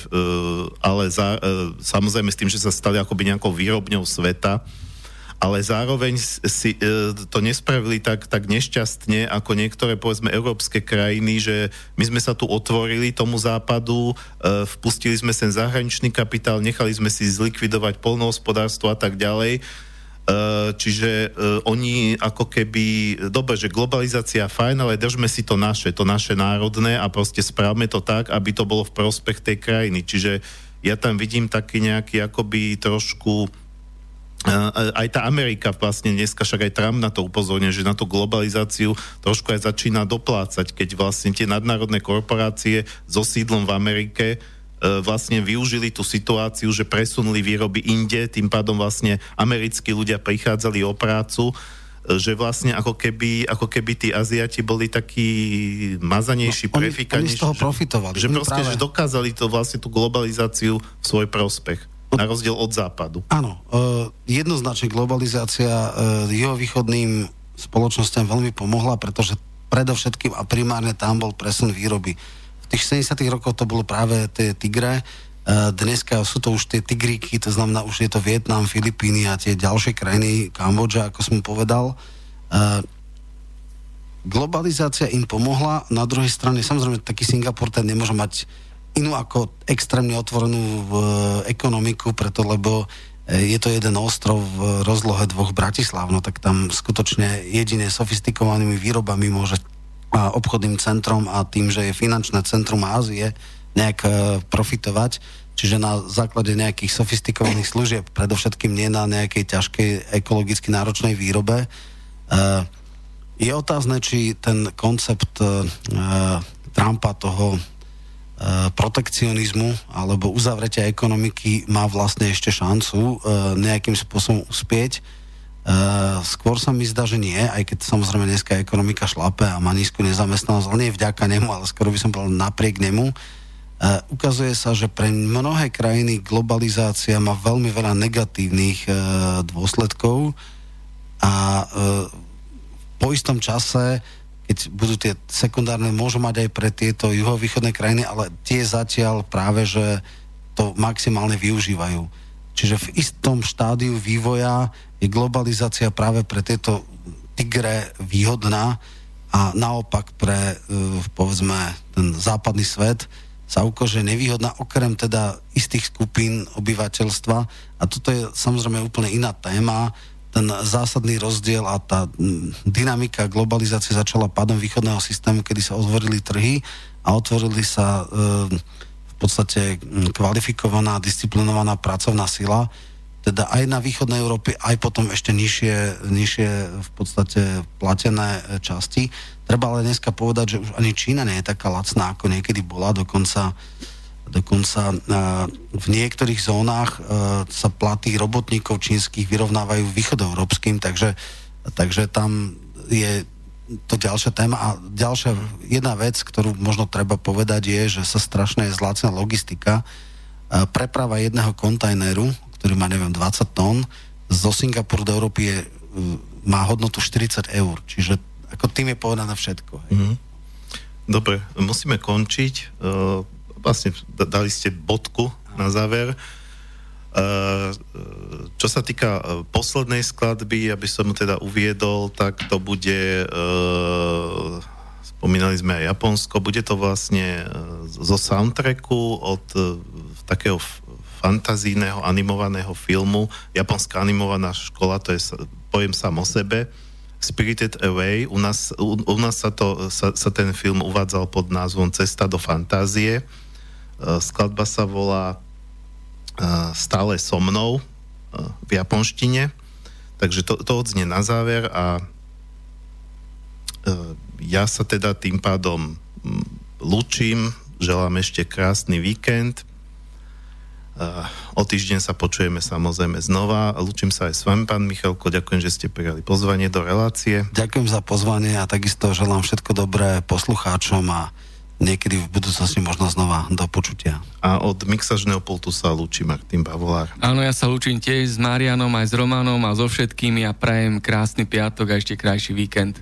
ale za, samozrejme s tým, že sa stali akoby nejakou výrobňou sveta, ale zároveň si e, to nespravili tak, tak nešťastne ako niektoré, povedzme, európske krajiny, že my sme sa tu otvorili tomu západu, e, vpustili sme sem zahraničný kapitál, nechali sme si zlikvidovať polnohospodárstvo a tak ďalej. E, čiže oni ako keby, dobre, že globalizácia fajn, ale držme si to naše, to naše národné a proste správme to tak, aby to bolo v prospech tej krajiny. Čiže ja tam vidím taký nejaký akoby trošku aj tá Amerika vlastne dneska, však aj Trump na to upozorňuje, že na tú globalizáciu trošku aj začína doplácať, keď vlastne tie nadnárodné korporácie so sídlom v Amerike e, vlastne využili tú situáciu, že presunuli výroby inde, tým pádom vlastne americkí ľudia prichádzali o prácu, e, že vlastne ako keby, ako keby tí Aziati boli takí mazanejší, No, prefikanejší. oni z toho profitovali. Že proste, práve- že dokázali to vlastne tú globalizáciu v svoj prospech. Na rozdiel od západu. Áno, uh, jednoznačne globalizácia uh, juhovýchodným spoločnosťam veľmi pomohla, pretože predovšetkým a primárne tam bol presun výroby. V tých 70 rokoch to bolo práve tie tigre, uh, dneska sú to už tie tigríky, to znamená už je to Vietnam, Filipíny a tie ďalšie krajiny, Kambodža, ako som povedal. Globalizácia im pomohla, na druhej strane samozrejme taký Singapur ten nemôže mať inú ako extrémne otvorenú e, ekonomiku, preto lebo e, je to jeden ostrov v rozlohe dvoch Bratislav, no tak tam skutočne jedine sofistikovanými výrobami môže a obchodným centrom a tým, že je finančné centrum Ázie, nejak e, profitovať. Čiže na základe nejakých sofistikovaných služieb, predovšetkým nie na nejakej ťažkej ekologicky náročnej výrobe. Je otázne, či ten koncept Trumpa toho protekcionizmu alebo uzavretia ekonomiky má vlastne ešte šancu e, nejakým spôsobom uspieť. Uh, skôr sa mi zdá, že nie, aj keď samozrejme dneska ekonomika šlape a má nízku nezamestnanosť, ale nie vďaka nemu, ale skoro by som povedal napriek nemu. Uh, ukazuje sa, že pre mnohé krajiny globalizácia má veľmi veľa negatívnych uh, dôsledkov a uh, po istom čase, keď budú tie sekundárne, môžu mať aj pre tieto juhovýchodné krajiny, ale tie zatiaľ práve, že to maximálne využívajú. Čiže v istom štádiu vývoja je globalizácia práve pre tieto tigre výhodná a naopak pre, uh, povedzme, ten západný svet sa ukáže nevýhodná, okrem teda istých skupín obyvateľstva. A toto je samozrejme úplne iná téma. Ten zásadný rozdiel a tá dynamika globalizácie začala pádom východného systému, kedy sa otvorili trhy a otvorili sa uh, v podstate kvalifikovaná, disciplinovaná pracovná sila, teda aj na východnej Európe, aj potom ešte nižšie, nižšie v podstate platené e, časti. Treba ale dneska povedať, že už ani Čína nie je taká lacná, ako niekedy bola, dokonca dokonca uh, v niektorých zónach uh, sa platy robotníkov čínskych vyrovnávajú východoeurópskym, takže, takže tam je to ďalšia téma. A ďalšia jedna vec, ktorú možno treba povedať, je, že sa strašne zlácna logistika. Uh, preprava jedného kontajneru, ktorý má, neviem, 20 tón, zo Singapuru do Európy je, má hodnotu 40 eur. Čiže ako tým je povedané všetko. Hej. Mhm. Dobre, musíme končiť. Vlastne dali ste bodku na záver. Uh, čo sa týka uh, poslednej skladby, aby som teda uviedol, tak to bude, spomínali sme aj Japonsko, bude to vlastne zo soundtracku od takého fantazijného animovaného filmu. Japonská animovaná škola, to je, poviem sám o sebe, Spirited Away. U nás, u, u nás sa, to, sa, sa ten film uvádzal pod názvom Cesta do fantázie. Uh, skladba sa volá uh, Stále so mnou uh, v japonštine. Takže to, to odznie na záver a ja sa teda tým pádom lúčim, želám ešte krásny víkend. O týždeň sa počujeme samozrejme znova. Lúčim sa aj s vami, pán Michalko. Ďakujem, že ste prijali pozvanie do relácie. Ďakujem za pozvanie a takisto želám všetko dobré poslucháčom a niekedy v budúcnosti možno znova do počutia. A od mixažného pultu sa lúči Martin Bavolár. Áno, ja sa lúčim tiež s Marianom, aj s Romanom a so všetkými a prajem krásny piatok a ešte krajší víkend.